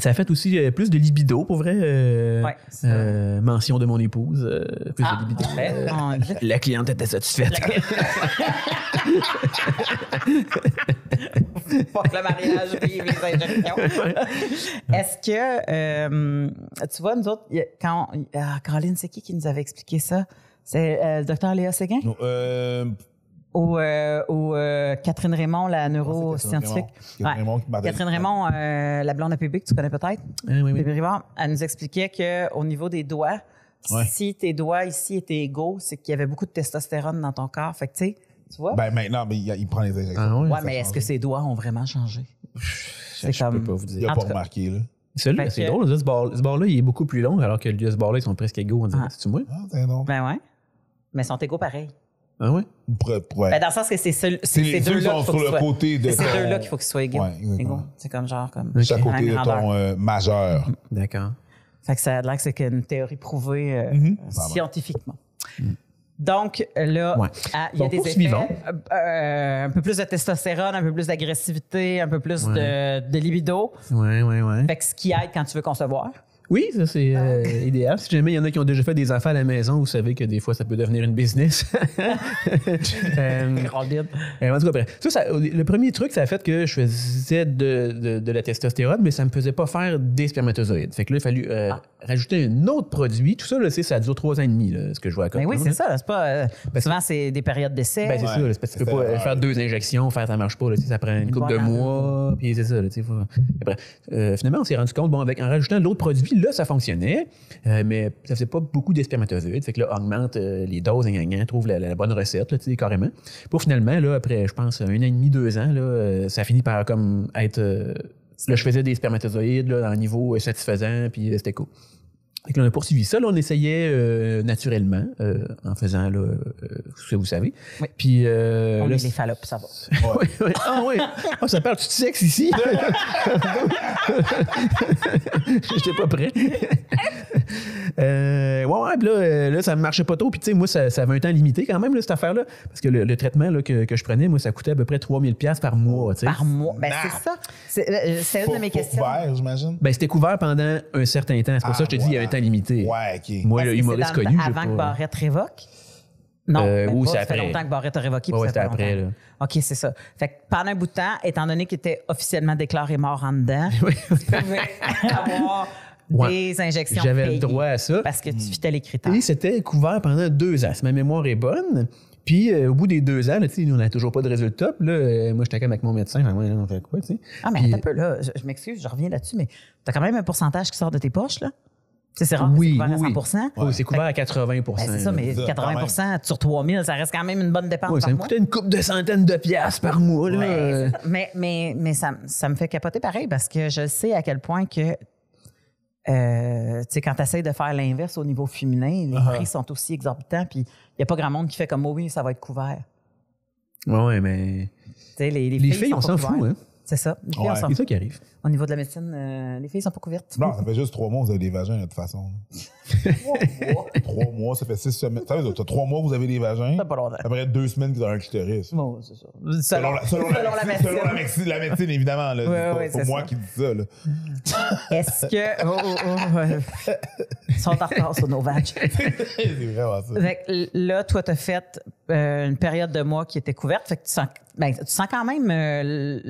Ça a fait aussi euh, plus de libido, pour vrai. euh, Ouais, ça. euh, mention de mon épouse. euh, plus Ah, de libido. parfait. Euh, On- la cliente était satisfaite. Que le mariage et les injections. Est-ce que, euh, tu vois, nous autres, quand, ah, Caroline, c'est qui qui nous avait expliqué ça? C'est euh, le docteur Léa Séguin? Non, ou, euh, ou euh, Catherine Raymond, la neuroscientifique? Catherine Ouais. Raymond Catherine euh, la blonde à que tu connais peut-être? Ah, oui, oui. Rivard, elle nous expliquait qu'au niveau des doigts, Ouais. si tes doigts ici étaient égaux, c'est qu'il y avait beaucoup de testostérone dans ton corps. Fait que, tu sais, tu vois? Ben maintenant, mais il, il prend les injections. Ah ouais? ouais, mais est-ce que ses doigts ont vraiment changé? Je peux comme. pas vous Il dire. a En pas remarqué, là. Celui-là, c'est que- drôle. Ce bar- ce bar-là, il est beaucoup plus long, alors que lui, ce bar-là, ils sont presque égaux, on dirait. Ah. C'est-tu moi? Ah. Ben ouais. Mais ils sont égaux pareil. Ah ouais? Pour- pour- ouais. Ben, dans le sens que c'est les ces deux-là sont qu'il faut sur que le ce soit- côté de C'est ces deux-là qu'il faut qu'ils soient égaux. Ouais. C'est comme genre comme. Chaque la côté de ton euh, majeur. D'accord. Fait que ça a l'air que c'est une théorie prouvée euh, Mhm. scientifiquement. Donc, là, Ouais. ah, il y a des effets. euh, euh, un peu plus de testostérone, un peu plus d'agressivité, un peu plus Ouais. de, de libido. Ouais, ouais, ouais. Fait que ce qui aide quand tu veux concevoir. Oui, ça, c'est euh, Ah. idéal. Si jamais il y en a qui ont déjà fait des enfants à la maison, vous savez que des fois, ça peut devenir une business. Euh. Euh, en tout cas. Ça, ça- le premier truc, ça a fait que je faisais de, de- de la testostérone, mais ça me faisait pas faire des spermatozoïdes. Fait que là, il a fallu euh, Ah. rajouter un autre produit. Tout ça, là, c'est- ça dure trois ans et demi, là, ce que je vois à Mais Ben oui, c'est ça. C'est pas, euh, souvent, c'est des périodes d'essai. Ben, c'est Ouais. ça, parce que tu peux pas faire deux injections, faire ça marche pas. là, ça prend une couple de mois, puis c'est ça. Là, Après, euh, finalement, on s'est rendu compte, bon, avec, en rajoutant l'autre produit, là, ça fonctionnait, euh, mais ça faisait pas beaucoup de spermatozoïdes. Fait que là, augmente euh, les doses, gna, gna, gna, trouve la, bonne recette, là, carrément. Pour finalement, là, après, je pense, un an et demi, deux ans, là, euh, ça finit par comme être. là, je faisais des spermatozoïdes là, dans un niveau satisfaisant, puis c'était cool. Fait que là, on a poursuivi ça. Là, on essayait euh, naturellement, euh, en faisant là, euh, ce que vous savez. Oui. Puis euh, On là, est les fallops, ça va. oui, oui. Ah oui. Ah, ça parle tout de sexe ici. J'étais pas prêt. Euh, ouais, ouais, puis là, euh, là, ça ne marchait pas trop. Puis, tu sais, moi, ça, ça avait un temps limité quand même, là, cette affaire-là. Parce que le, le traitement là, que, que je prenais, moi, ça coûtait à peu près 3000 pièces par mois. Par mois. Ben, Nah. c'est ça. C'est euh, c'est une de mes questions. couvert, j'imagine. Ben, c'était couvert pendant un certain temps. C'est pour ça que je te dis, il y a un temps limité. Ouais, OK. Moi, le que humoriste c'est dans- connu, j'ai Avant pas... que Barrette révoque? Non, Euh, même ou pas. c'est ça fait après. longtemps que Barrette a révoqué. Ouais, c'était fait après, longtemps. là. OK, c'est ça. Fait que pendant un bout de temps, étant donné qu'il était officiellement déclaré mort en dedans, Oui. tu pouvais avoir Ouais. des injections J'avais le droit à ça. Parce que tu fitais les critères. Et c'était couvert pendant deux ans, si ma mémoire est bonne. Puis euh, au bout des deux ans, là, tu sais, nous, on n'a toujours pas de résultat. Puis là, euh, moi, j'étais comme avec mon médecin. Ouais, on fait quoi, tu sais? Ah, mais Puis- attends un peu, là. Je, je m'excuse, je reviens là-dessus, mais tu as quand même un pourcentage qui sort de tes poches, là? Tu sais, c'est rare Oui, que c'est couvert oui. à 100 Oui, c'est couvert à 80% Ben, c'est ça, mais Ça, 80% sur 3000, ça reste quand même une bonne dépense par ça me mois. coûtait une coupe de centaines de piastres par mois. Là. Ouais, mais mais, mais ça, ça me fait capoter pareil parce que je sais à quel point que euh, tu sais, quand tu essaies de faire l'inverse au niveau féminin, les Uh-huh. prix sont aussi exorbitants, puis il n'y a pas grand monde qui fait comme oh oui, ça va être couvert. ouais, mais Tu sais, les, les les filles, filles, sont on s'en fout. Hein? C'est ça. Les filles, Ouais. on s'en C'est fout. ça qui arrive. Au niveau de la médecine, euh, les filles sont pas couvertes. Non, ça fait juste trois mois que vous avez des vagins de toute façon. trois mois, ça fait six semaines. Ça veut dire, t'as trois mois que vous avez des vagins. Ça fait pas longtemps. Après deux semaines que vous avez un clitoris. Bon, c'est ça. Selon la, selon la selon la médecine, selon la médecine. la médecine, évidemment. Là. Ouais, c'est pas moi ça. qui dis ça. Là. Est-ce que. Oh, oh, oh, ouais. Sont en retard sur nos vaches. c'est vraiment ça. Fait que là, toi, tu as fait euh, une période de mois qui était couverte. Fait que tu sens, ben, tu sens quand même euh,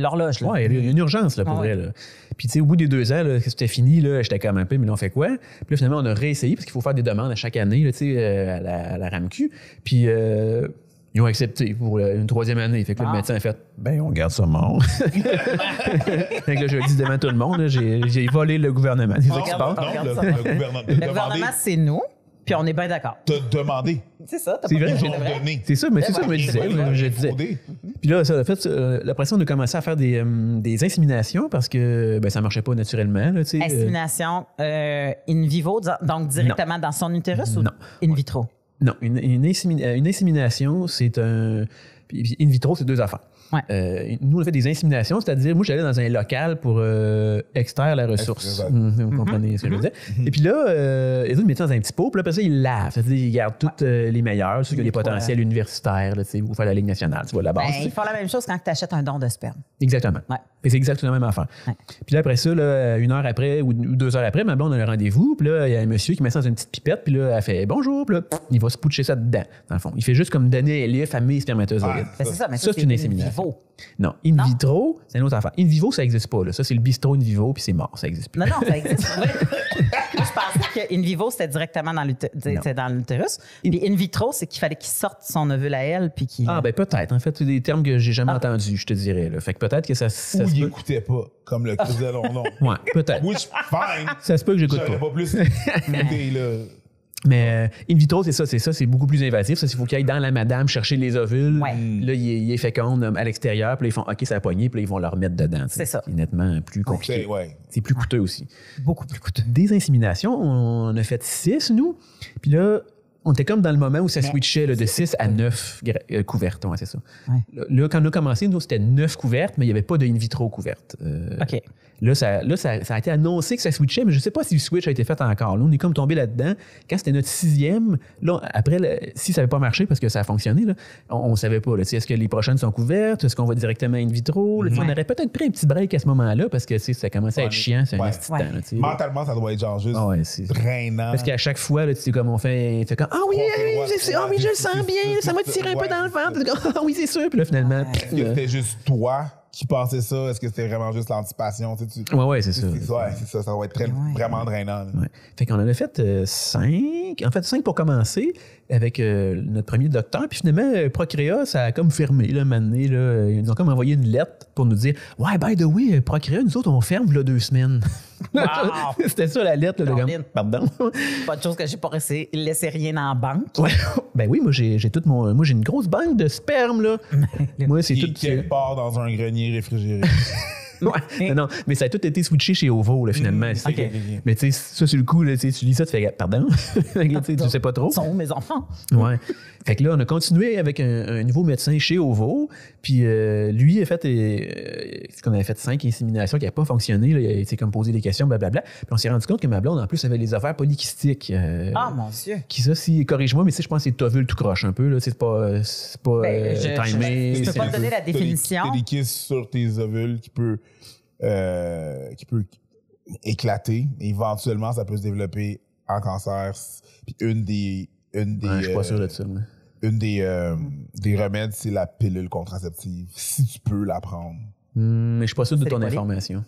l'horloge. Là. Ouais, il y a une urgence là, pour ouais. vrai. Là. Puis, tu sais, au bout des deux ans, là, que c'était fini, là, j'étais comme un peu, mais là, on fait quoi? Puis là, finalement, on a réessayé parce qu'il faut faire des demandes à chaque année là, tu sais, euh, à, la, à la RAMQ. Puis, euh, ils ont accepté pour une troisième année. Fait que là, Ah. le médecin a fait, ben, on garde ça mort. fait que là, je le dis devant tout le monde, j'ai, volé le gouvernement. C'est ça qui se Regarde, passe. Non, regarde le, le gouvernement. Le gouvernement, c'est nous, puis on est bien d'accord. T'as demandé. C'est ça, t'as C'est pas le donné. C'est ça, mais c'est ça que je me disais. je. Puis là, ça a fait, euh, après ça, on a commencé à faire des, euh, des inséminations parce que ben, ça marchait pas naturellement. Là, euh, Insémination euh, in vivo, donc directement dans son utérus Non. ou in vitro? Non, une, une, une insémination, c'est un. In vitro, c'est deux affaires. Ouais. Euh, nous, on a fait des inséminations, c'est-à-dire, moi, j'allais dans un local pour euh, extraire la ressource. Vous comprenez ce que je veux dire? Et puis là, euh, les autres mettaient dans un petit pot, puis là, après ça, ils lavent. C'est-à-dire, ils gardent tous euh, les meilleurs, ceux qui ont des potentiels universitaires, là, tu sais, ou faire la Ligue nationale, tu vois, la base. Ben, sais. ils font la même chose quand tu achètes un don de sperme. Exactement. Ouais. Que c'est exactement la même affaire. Ouais. Puis là, après ça, là, une heure après ou deux heures après, ma blonde a un rendez-vous. Puis là, il y a un monsieur qui met ça dans une petite pipette. Puis là, elle fait bonjour. Puis là, il va se poucher ça dedans, dans le fond. Il fait juste comme donner à mes spermatozoïdes. Ah, Ben, c'est ça, mais Ça, c'est une insémination. Non, in Non. vitro, c'est une autre affaire. In vivo, ça n'existe pas. Là. Ça, c'est le bistrot in vivo, puis c'est mort. Ça n'existe plus. Non, non, ça existe. Oui. Moi, je pensais que in vivo, c'était directement dans l'utérus. Puis in vitro, c'est qu'il fallait qu'il sorte son ovule à elle, puis qu'il... Ah, ben peut-être. En fait, c'est des termes que j'ai jamais Ah. entendus, je te dirais. Là. Fait que peut-être que ça, ça Ou se il peut. écoutait pas, comme le Chris de London. Ouais, peut-être. Which, fine. Ça se peut que j'écoute pas. pas plus écouté, là. Mais euh, in vitro, c'est ça, c'est ça, c'est beaucoup plus invasif. Ça, il faut qu'il aille dans la madame chercher les ovules. Ouais. Là, il est, il est féconde euh, à l'extérieur. Puis là, ils font OK, ça a pogné. Puis là, ils vont le remettre dedans. C'est ça. C'est nettement plus compliqué. C'est, ouais. C'est plus coûteux aussi. Beaucoup plus coûteux. Des inséminations, on a fait six, nous. Puis là, on était comme dans le moment où ça Mais- switchait là, de 6 à 9 couvertes. Ouais, c'est ça. Ouais. Là, là, quand on a commencé, nous, c'était 9 couvertes, mais il n'y avait pas de in vitro couverte. Euh, OK. Là, ça, là ça, ça a été annoncé que ça switchait, mais je ne sais pas si le switch a été fait encore. Là, on est comme tombé là-dedans. Quand c'était notre sixième, là, après, si ça n'avait pas marché parce que ça a fonctionné, là, on ne savait pas. là, tu sais, Est-ce que les prochaines sont couvertes? Est-ce qu'on va directement in vitro? Là, On aurait peut-être pris un petit break à ce moment-là parce que ça commençait à être chiant. C'est un Ouais. Ouais. temps. Mentalement, ça doit être genre juste Ah drainant. Parce qu'à chaque fois, là, tu sais, comme on fait, comme Ah oui, ah oui, je ah oui, je le sens bien, ça va tirer un peu dans le ventre. Ah oui, c'est sûr. Puis là, finalement, c'était juste toi qui pensais ça? Est-ce que c'était vraiment juste l'anticipation? Tu sais, tu- Ouais, ouais, c'est ça. C'est ouais, c'est ça. Ça va être très, Ouais. vraiment drainant. Ouais. Fait qu'on en a fait euh, cinq. En fait, cinq pour commencer avec euh, notre premier docteur. Puis finalement, euh, Procréa, ça a comme fermé, là, un moment donné, là. Ils nous ont comme envoyé une lettre pour nous dire Ouais, by the way, Procréa, nous autres, on ferme, là, deux semaines. Wow! C'était ça la lettre, là, de. Pardon. Pas de chose que j'ai pas laissé, laissé rien en banque. Ouais. Ben oui, moi, j'ai j'ai tout mon. Moi, j'ai une grosse banque de sperme, là. moi, c'est Qui tout. quelque part dans un grenier réfrigéré. Ouais. Non, non, mais ça a tout été switché chez Ovo, là, finalement. Ok. Mais tu sais, ça, sur le coup, là, tu lis ça, tu fais pardon? Tu sais, pas trop. sont mes enfants. Ouais. Fait que là, on a continué avec un, un nouveau médecin chez Ovo. Puis euh, lui a fait, euh, qu'on avait fait cinq inséminations qui n'avaient pas fonctionné. Là, il a été comme posé des questions, blablabla. Puis on s'est rendu compte que ma blonde, en plus, avait les ovaires polykystiques. euh, Ah, mon Dieu. Qui ça, si, corrige-moi, mais si je pense que c'est ovule tout croche un peu. Là, c'est pas, c'est pas Ben, euh, je- je- timé. je peux pas te donner la définition. Sur tes ovules qui peut, euh, qui peut éclater. Éventuellement, ça peut se développer en cancer. Puis une des, une des, Ouais, je suis pas euh, sûr de ça. une des, euh, des remèdes, c'est la pilule contraceptive. Si tu peux la prendre. Hmm, mais je suis pas sûr de ton information.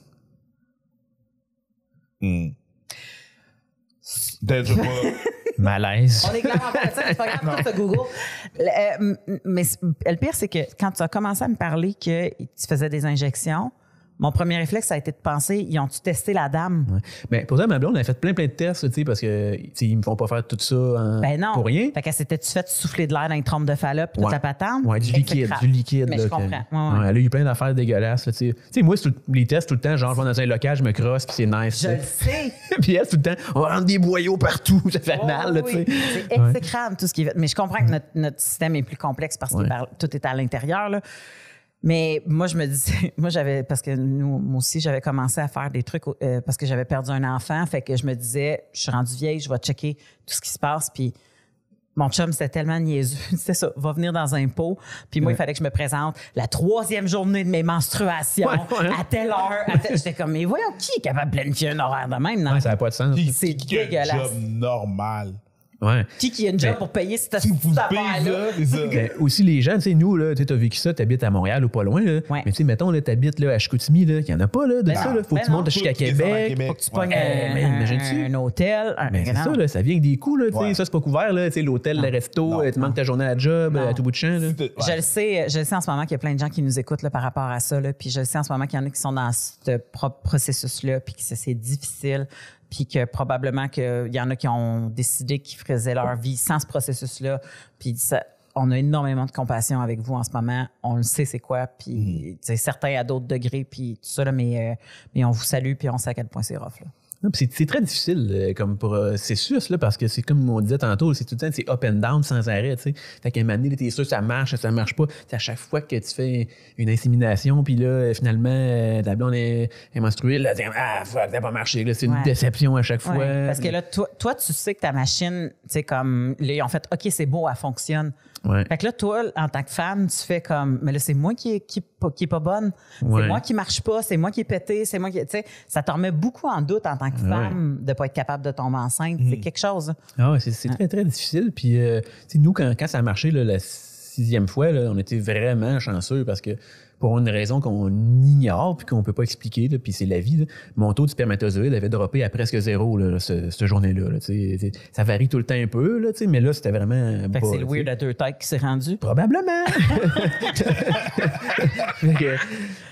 Hmm. Peut-être pas. Malaise. On est clairement pas ça, c'est pas grave, tout Google. Le- euh, mais le pire, c'est que quand tu as commencé à me parler que tu faisais des injections, mon premier réflexe, ça a été de penser, ils ont-tu testé la dame? Ouais. Ben, pour ça, ma blonde, elle a fait plein, plein de tests, tu sais, parce que, ils me font pas faire tout ça en- Ben non. pour rien. Fait qu'elle s'était-tu fait souffler de l'air dans une trompe de Fallope, toute Ouais. la patente? Ouais, du c'est liquide, du liquide. Mais là, je comprends. Ouais, ouais. Elle a eu plein d'affaires dégueulasses. Tu sais, Tu sais, moi, tout- les tests tout le temps, genre, je vais dans un local, je me crosse, puis c'est nice. Je le sais. puis elle, tout le temps, on rentre des boyaux partout, ça fait Oh, mal, oui. tu sais. C'est exécrable tout ce qui est. Mais je comprends que notre, notre système est plus complexe parce que tout est à l'intérieur. là. Mais moi, je me disais, moi, j'avais, parce que nous, moi aussi, j'avais commencé à faire des trucs euh, parce que j'avais perdu un enfant. Fait que je me disais, je suis rendue vieille, je vais checker tout ce qui se passe. Puis mon chum, c'était tellement niaiseux. C'était ça, va venir dans un pot. Puis moi, il fallait que je me présente la troisième journée de mes menstruations Ouais, ouais. à telle heure. telle- J'étais comme, mais voyons, qui est capable de planifier un horaire de même? Non? Ouais, ça n'a pas de sens. C'est dégueulasse. job normal? Ouais. Qui qui a une job Mais- pour payer cette Si affaire-là? Ben, aussi, les gens, tu sais, nous, là, tu as vécu ça, tu habites à Montréal ou pas loin, là. Ouais. Mais tu sais, mettons, tu habites à Chicoutimi, là, il n'y en a pas, là, de Ben ça, là. Faut Ben que tu non. montes jusqu'à Québec. Québec. Faut que tu pognes un, mais imagine-tu? un hôtel. Un, Ben, c'est non. ça, là, ça vient avec des coûts, là, tu Ouais. ça, c'est pas couvert, là, tu sais, l'hôtel, le resto, Non. euh, tu manques ta journée à la job, Non. à tout bout de champ, là. Je le sais, je le sais en ce moment qu'il y a plein de gens qui nous écoutent là, par rapport à ça. Là, puis je le sais en ce moment qu'il y en a qui sont dans ce processus-là, puis que c'est difficile, puis que probablement qu'il y en a qui ont décidé qu'ils faisaient leur vie sans ce processus-là. Puis ça, on a énormément de compassion avec vous en ce moment. On le sait c'est quoi, puis tu sais, certains à d'autres degrés, puis tout ça, là, mais, euh, mais on vous salue, puis on sait à quel point c'est rough. Là. C'est c'est très difficile euh, comme processus, là, parce que c'est comme on disait tantôt, c'est tout le temps, c'est up and down sans arrêt, tu sais. Fait qu'à un moment donné, t'es sûr que ça marche, ça marche pas. C'est à chaque fois que tu fais une insémination, puis là, euh, finalement, euh, ta blonde est, est menstruée, là, ah, fuck, ça n'a pas marché, là. C'est une Ouais. déception à chaque fois. Ouais, parce que là, toi, toi, tu sais que ta machine, tu sais, comme, là, ils ont fait, OK, c'est beau, elle fonctionne. Ouais. Fait que là, toi, en tant que femme, tu fais comme, mais là, c'est moi qui est, qui, qui est pas bonne. Ouais. C'est moi qui marche pas, c'est moi qui est pété, c'est moi qui. Tu sais, ça te remet beaucoup en doute en tant que femme de pas être capable de tomber enceinte. C'est quelque chose. Ah ouais, c'est très, très difficile. Puis, euh, nous, quand, quand ça a marché là, la sixième fois, là, on était vraiment chanceux parce que pour une raison qu'on ignore puis qu'on peut pas expliquer, là, puis c'est la vie, là, mon taux de spermatozoïde avait droppé à presque zéro là, ce- cette journée-là. C'est- ça varie tout le temps un peu, là, mais là, c'était vraiment Fait que c'est le weird à deux têtes qui s'est rendu. Probablement. Que,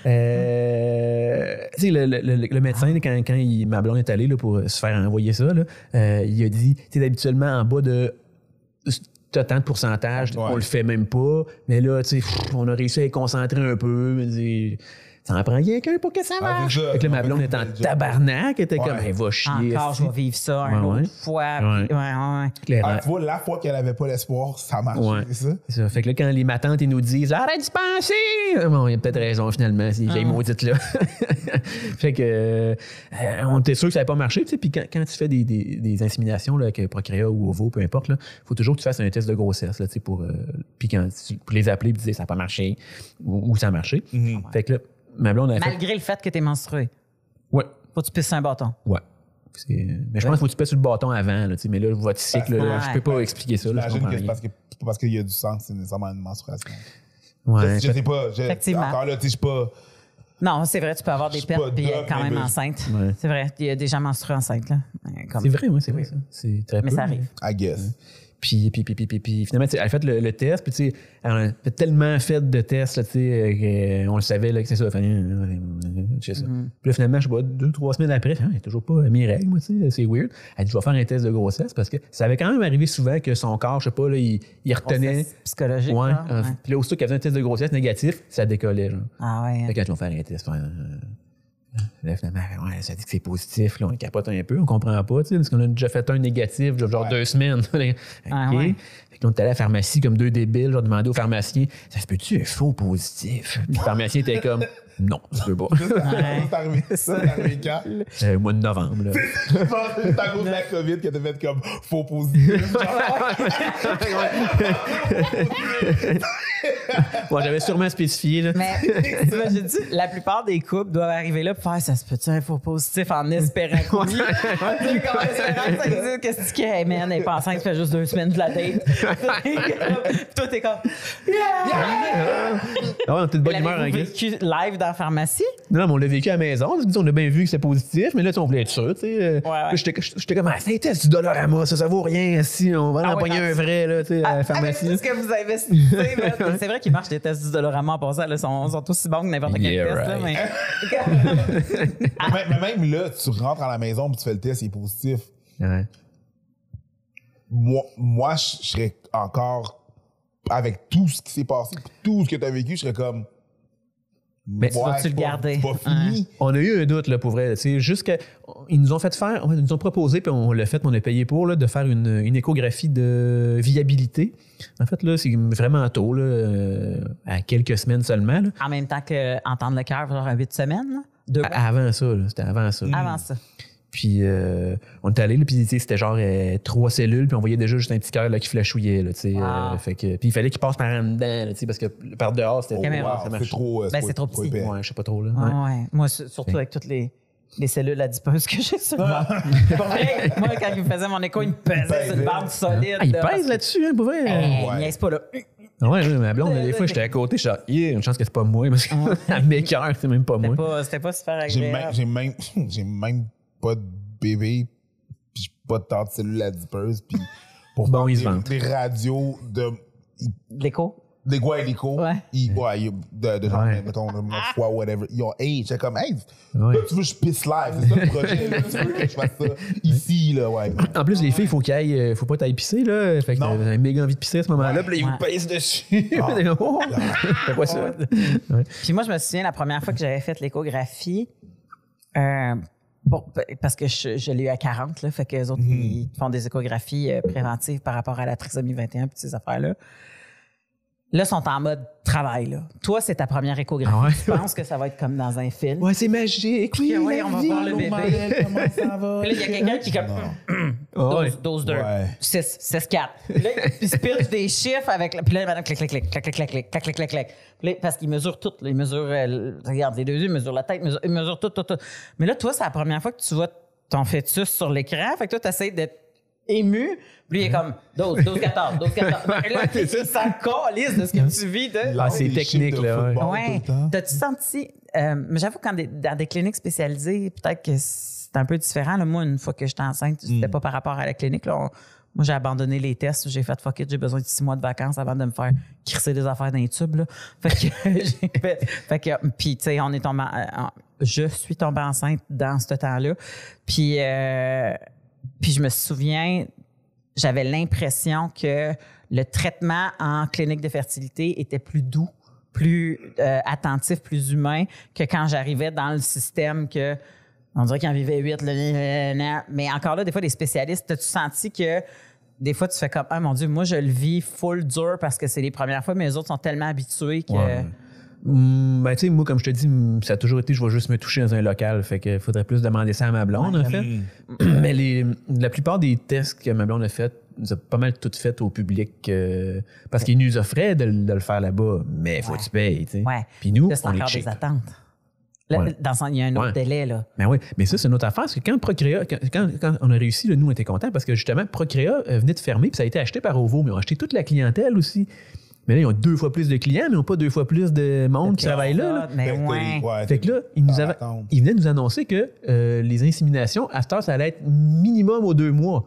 euh, le, le- le- le médecin, quand, quand il, ma blonde est allée là, pour se faire envoyer ça, là, euh, il a dit, sais, habituellement en bas de tant de pourcentage, Ouais. on le fait même pas, mais là, tu sais, on a réussi à y concentrer un peu, ça en prend quelqu'un pour que ça Ah, marche. que là, ma blonde est en tabarnak, était Ouais. comme, elle va chier. Encore, je vais vivre ça une Ouais, autre ouais. fois. Ouais. Ah, tu vois, la fois qu'elle avait pas l'espoir, ça marche. Ouais. C'est ça? Fait que là, quand les matantes ils nous disent arrête d'y penser, bon, il y a peut-être raison finalement, si j'ai maudite là. fait que euh, on était sûr que ça n'avait pas marché. tu sais, Puis quand, quand tu fais des, des, des inséminations là, avec Procréa ou Ovo, peu importe, il faut toujours que tu fasses un test de grossesse là, tu sais, pour, euh, puis quand tu- pour les appeler et dire ça n'a pas marché ou, ou ça a marché. Fait que là, ma blonde a fait. Malgré le fait que tu es menstrué, Ouais. faut que tu pisses un bâton. Ouais. Mais je pense qu'il faut que tu pèses sur le bâton avant. Là, tu sais, mais là, votre cycle, là, Ouais. je peux pas expliquer ça. J'imagine que c'est parce que parce qu'il y a du sang que c'est nécessairement une menstruation. Ouais, je, je sais pas. je- Effectivement. encore là, tu sais, je suis pas. Non, c'est vrai, tu peux avoir des pertes puis être doc, quand même ben- enceinte. Ouais. C'est vrai, il y a des gens menstrués enceintes. Euh, C'est vrai, oui, c'est vrai ça. C'est très Mais peu, ça arrive. I guess. Puis, puis, puis, puis, puis, puis finalement, elle a fait le, le test, puis tu sais, elle a fait tellement fait de tests, là, tu sais, qu'on le savait là, que c'est ça. Fait, euh, euh, ça. Mm-hmm. Puis là, finalement, je sais pas, deux, trois semaines après, il n'y a toujours pas mes règles, moi, tu sais, c'est weird. Elle dit, je vais faire un test de grossesse parce que ça avait quand même arrivé souvent que son corps, je sais pas, là, il, il retenait. Psychologique. Ouais. euh, ouais. Puis là, aussitôt qu'elle faisait un test de grossesse négatif, ça décollait, genre. Ah ouais. hein. Fait que faire un test, euh, là, finalement, ouais, ça dit que c'est positif, là, on capote un peu, on comprend pas, tu sais, parce qu'on a déjà fait un négatif, genre, Ouais. deux semaines. OK. Ah ouais. Fait que là, on est allé à la pharmacie comme deux débiles, genre demandé au pharmacien, ça se peut-tu un faux positif? Puis le pharmacien était comme, non, ça se peut pas. C'est arrivé, ça? Euh, au mois de novembre. Je c'est à cause de la COVID que t'as fait comme faux positif. Bon, j'avais sûrement spécifié, là. Mais tu vois, j'ai dit, la plupart des couples doivent arriver là pour faire ça se peut-tu un faux positif en espérant que oui? Tu en espérant que ça existe. Qu'est-ce que hey man, elle est pas enceinte, ça fait juste deux semaines de la date. Toi, t'es comme, yeah! Ah ouais, on était de bonne humeur, L'avez-vous hein, vécu live dans la pharmacie? Non, non, mais on l'a vécu à la maison. On a bien vu que c'était positif, mais là, tu on voulait être sûr. Tu sais, J'étais comme, ah, c'est un test du dollar à moi, ça, ça vaut rien. Si on va en Ah ouais, pogner un vrai, là, tu sais, à la pharmacie. Avec tout ce que vous investissez. C'est vrai qu'ils marchent des tests du Dolorama en passant, là, sont, sont aussi bons que n'importe quel Yeah, test, là, right. mais. mais, mais même là, tu rentres à la maison et tu fais le test, il est positif. Ouais. Moi, moi je je serais encore, avec tout ce qui s'est passé, puis tout ce que tu as vécu, je serais comme. Mais vas-tu c'est le pas- garder? pas fini. On a eu un doute, là, pour vrai. Jusqu'à. Ils nous ont fait faire, ils nous ont proposé, puis on l'a fait, mais on a payé pour, là, de faire une, une échographie de viabilité. En fait, là, c'est vraiment tôt, là, euh, à quelques semaines seulement. là. En même temps que entendre le cœur, genre à 8 semaines, là? Deux À- Avant ça, là, c'était avant ça. avant ça. Puis euh, on est allé, puis c'était genre euh, trois cellules, puis on voyait déjà juste un petit cœur là, qui flashouillait. Là, tu sais, Wow. euh, fait que, puis il fallait qu'il passe par en dedans, là, tu sais, parce que par dehors, c'était Oh, wow, c'est trop, euh, Ben, c'est trop petit. Ouais, je sais pas trop. Là. Ouais. Moi, su- surtout avec toutes les, les cellules adipeuses que j'ai sur moi. Vrai, moi, quand il me faisait mon écho, il me pesait sur une bande solide. Ah, il là. pèse là-dessus, hein, pour vrai. Hey, Ouais. niaise pas, là. Ouais, ouais, ma blonde, des fois, j'étais à côté, j'étais yeah, une chance que c'est pas moi, parce que m'écœure, c'est même pas moi. pas, c'était pas super agréable. j'ai même, j'ai même pas de bébé, puis j'ai pas de tante cellule adipeuse, puis pour Bon, faire ils se des, des radios de L'écho? des gars hélico, Ouais. ils, ouais, ils- de, de genre, Ouais. mettons, de mon foie, whatever, ils ont hey, j'étais comme, hey, Ouais. là, tu veux que je pisse live, c'est ça le projet, là, tu veux que je fasse ça ici, là, ouais. En plus, les filles, il faut qu'ils aillent, euh, faut pas t'ailler pisser, là. Fait que t'as méga envie de pisser à ce moment-là, Ouais. puis là, ils Ouais. vous pèsent dessus. Oh, Fais pas ça. Ouais. Puis moi, je me souviens la première fois que j'avais fait l'échographie, euh, bon, parce que je, je l'ai eu à 40, là, fait que les autres, ils font des échographies euh, préventives par rapport à la trisomie 21 puis ces affaires-là. Là, ils sont en mode travail. Là. Toi, c'est ta première échographie. Ah ouais? Tu penses que ça va être comme dans un film. Ouais, c'est magique. Oui, ouais, on va vie. voir le bébé. comment ça va? Puis là, il y a quelqu'un qui est comme Ah ouais. 12, 12 2, Ouais. 6, 6, 4. Puis là, il se pitch des chiffres avec. Puis là, madame, clic, clic, clic, clic, clic, clic, clic, clic, clic, clic, clic. Puis là, parce qu'il mesure tout. là. Il mesure, euh, regarde, les deux yeux, il mesure la tête, il mesure, il mesure tout, tout, tout. Mais là, toi, c'est la première fois que tu vois ton fœtus sur l'écran. Fait que toi, tu essaies d'être ému. Puis lui, il est comme 12, 12, 14, 12, 14. Et là, s'en calisse de ce que tu vis. De... Ah, c'est technique, là, ouais. football. T'as-tu senti. euh, mais j'avoue, quand des- dans des cliniques spécialisées, peut-être que c'est un peu différent. là. Moi, une fois que j'étais enceinte, Mm. c'était pas par rapport à la clinique. Là. On- moi, j'ai abandonné les tests. J'ai fait fuck it, j'ai besoin de six mois de vacances avant de me faire crisser des affaires dans les tubes. Là. Fait que j'ai fait. Fait que, puis, tu sais, on est tombé. en- en- je suis tombée enceinte dans ce temps-là. Puis, euh, puis je me souviens, j'avais l'impression que le traitement en clinique de fertilité était plus doux, plus euh, attentif, plus humain que quand j'arrivais dans le système que on dirait qu'il en vivait huit. Mais encore là, des fois, les spécialistes, as-tu senti que des fois, tu fais comme Ah mon Dieu, moi, je le vis full dur parce que c'est les premières fois, mais les autres sont tellement habitués que. Hum, ben, tu sais, moi, comme je te dis, hum, ça a toujours été, je vais juste me toucher dans un local. Fait qu'il faudrait plus demander ça à ma blonde, en fait. Mais les, la plupart des tests que ma blonde a fait, nous a pas mal toutes faites au public euh, parce qu'ils nous offraient de, de le faire là-bas. Mais faut Ouais. que tu payes, tu sais. Ouais. Puis nous, Là, c'est on est encore des attentes. Là, Ouais. Dans il y a un autre Ouais. délai, là. Ben oui, mais ça, c'est une autre affaire. Parce que quand Procréa, quand, quand- quand on a réussi, là, nous, on était contents parce que justement, Procréa euh, venait de fermer, puis ça a été acheté par Ovo, mais ils ont acheté toute la clientèle aussi. Mais là, ils ont deux fois plus de clients, mais ils n'ont pas deux fois plus de monde qui travaille là. là. Mais Fait que t'as ouais. ouais, Fait que là, ils, nous avaient, ils venaient nous annoncer que euh, les inséminations, à cette heure, ça allait être minimum aux deux mois.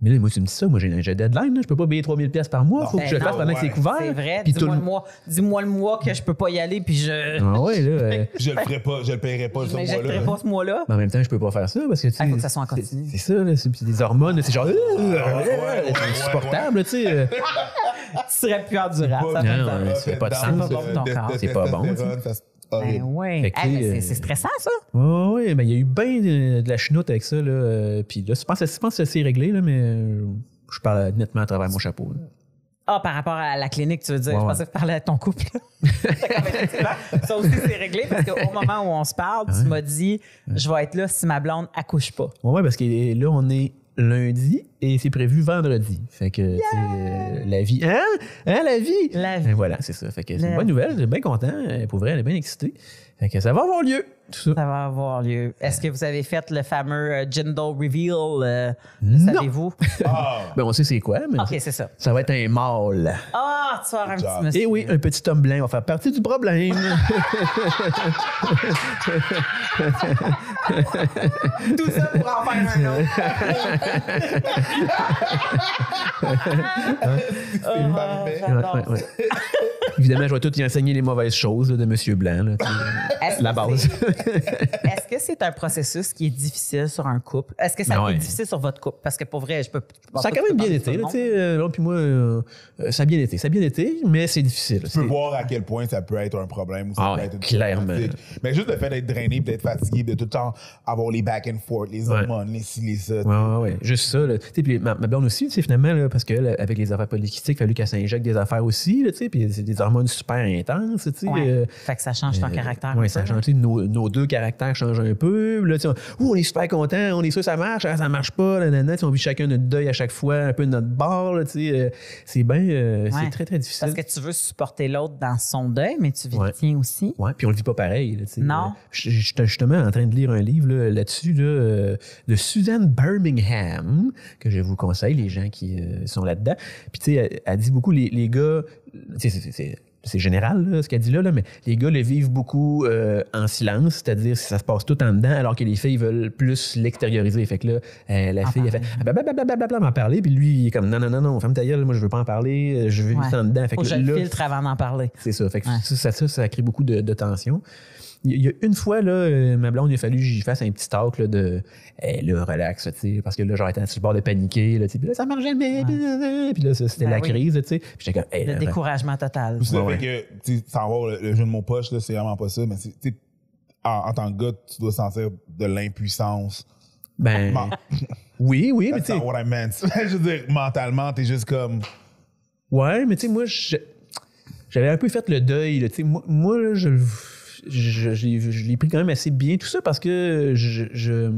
Mais là, moi, tu me dis ça, moi, j'ai un deadline, là, je peux pas payer 3000 pièces par mois, il faut que Ben je le non, fasse pendant que ouais. c'est couvert. C'est vrai. Puis tout Dis-moi le le mois. Dis-moi le mois que je peux pas y aller, puis je. Ah ouais, là. euh, Je le ferai pas, je le paierai pas ce Je m'injecterai mois-là. pas ce mois-là. mais en même temps, je peux pas faire ça parce que tu sais, Ah, il faut que ça soit en c'est- continu. C'est ça, là, c'est puis des hormones, c'est genre. ouais, ouais, c'est ouais, insupportable, tu sais. euh. Tu serais plus endurable. Ça fait Non, ça fait pas de sens, le- C'est pas bon, c'est Ben ouais. Ah, euh, c'est- c'est stressant, ça. Ouais, ouais, mais il y a eu bien de, de la chenoute avec ça, là. euh, Puis là, je pense, je pense que c'est réglé, là, mais euh, je parle nettement à travers mon chapeau. là. Ah, par rapport à la clinique, tu veux dire? Ouais, je pensais que tu parlais à ton couple. Ça aussi, c'est réglé parce qu'au moment où on se parle, tu m'as dit je vais être là si ma blonde accouche pas. Ouais, ouais, parce que là, on est lundi et c'est prévu vendredi. Fait que, sais, euh, la vie. Hein? Hein, la vie? La vie. Et voilà, c'est ça. Fait que c'est une bonne nouvelle. Je suis bien content. Pour vrai, elle est bien excitée. Fait que ça va avoir lieu. Tout ça. Ça va avoir lieu. Est-ce que vous avez fait le fameux euh, gender reveal? euh, Non. Savez-vous? Ah, Ben, on sait c'est quoi, mais OK, c'est ça. ça va être un mâle. Ah, tu vas avoir un petit monsieur. Et oui, un petit homme blanc va faire partie du problème. Tout ça pour en faire un autre. j'adore Ouais, ouais, ouais. Évidemment, je vais tout y enseigner les mauvaises choses là, de Monsieur Blanc. là, La base. Est-ce que c'est un processus qui est difficile sur un couple? Est-ce que ça a ouais. été difficile sur votre couple? Parce que pour vrai, je peux. je Ça a quand que même bien été. tu sais, euh, puis moi, euh, ça a bien été. Ça a bien été, mais c'est difficile. Tu peux voir à quel point ça peut être un problème ou ça Ah peut être une clairement. problématique. Mais juste le fait d'être drainé, d'être fatigué, de tout le temps avoir les back and forth, les Ouais. hormones, les ci, les ça. Ouais, ouais, ouais. Juste ça. Là. Tu sais, Puis ma, ma blonde aussi, tu sais, finalement, là, parce qu'avec les affaires politiques, il a fallu qu'elle s'injecte des affaires aussi. Là, tu sais, puis c'est des hormones super intenses. tu sais, Ouais. euh, fait que ça change ton caractère. Oui, un ça change. Nos, nos deux caractères changent un peu. Là, on, Ouh, on est super contents, on est sûr que ça marche, ah, ça marche pas. nanana. On vit chacun notre deuil à chaque fois, un peu de notre bord. là, euh, c'est bien, euh, Ouais. c'est très, très difficile. Parce que tu veux supporter l'autre dans son deuil, mais tu vis Ouais. le tien aussi. Ouais, puis on le vit pas pareil. là. Non. Euh, Je j'étais justement en train de lire un livre là, là-dessus là, euh, de Suzanne Birmingham, que je vous conseille, les gens qui euh, sont là-dedans. Puis tu sais, elle, elle dit beaucoup, les, les gars, c'est- c'est- général là, ce qu'elle dit là, là, mais les gars le vivent beaucoup euh, en silence, c'est-à-dire que ça se passe tout en dedans, alors que les filles veulent plus l'extérioriser. Fait que là, euh, la En fille, elle fait ah, blablabla, m'en parler, puis lui, il est comme non, non, non, non, ferme ta gueule, moi je veux pas en parler, euh, je veux vivre Ouais. ça en dedans. Fait Faut que je le là, filtre avant d'en parler. c'est ça. Fait que Ouais. ça, ça, ça, ça crée beaucoup de, de tension. Il y a- une fois, là, euh, ma blonde, il a fallu que j'y fasse un petit talk là, de hey, là, relax, tu sais, parce que là, j'aurais été sur le bord de paniquer, là, tu sais, puis là, ça marche jamais, puis là, là, puis là, c'était Ben la oui. crise, tu sais. J'étais comme, hey, Le là, découragement total. Puis ça Ouais, fait que, tu sais, sans avoir le, le jeu de mon poche, là, c'est vraiment pas ça, mais c'est, tu sais, en, en tant que gars, tu dois sentir de l'impuissance. ben, Man- oui, oui, mais tu sais, what I meant. je veux dire, mentalement, t'es juste comme, ouais, mais tu sais, moi, je- j'avais un peu fait le deuil, là, tu sais, moi, moi, là, je, je, je l'ai- je l'ai pris quand même assez bien, tout ça, parce que je, je-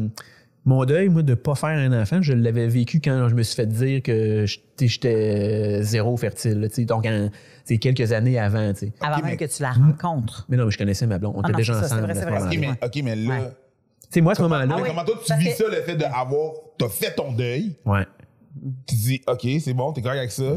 mon deuil, moi, de pas faire un enfant, je l'avais vécu quand je me suis fait dire que j'étais- j'étais zéro fertile, là, tu sais, donc en- quelques années avant, tu sais. Avant même mais- que tu la rencontres. Mais non, mais je connaissais ma blonde, on Ah était non, déjà ça, ensemble. vrai, vrai, ok, moment-là. mais, ok, mais là, Ouais. Tu sais, moi, à ce moment-là, Ah oui. comment toi, tu vis ça, le fait d'avoir, t'as fait ton deuil, ouais. tu dis, ok, c'est bon, t'es correct avec ça.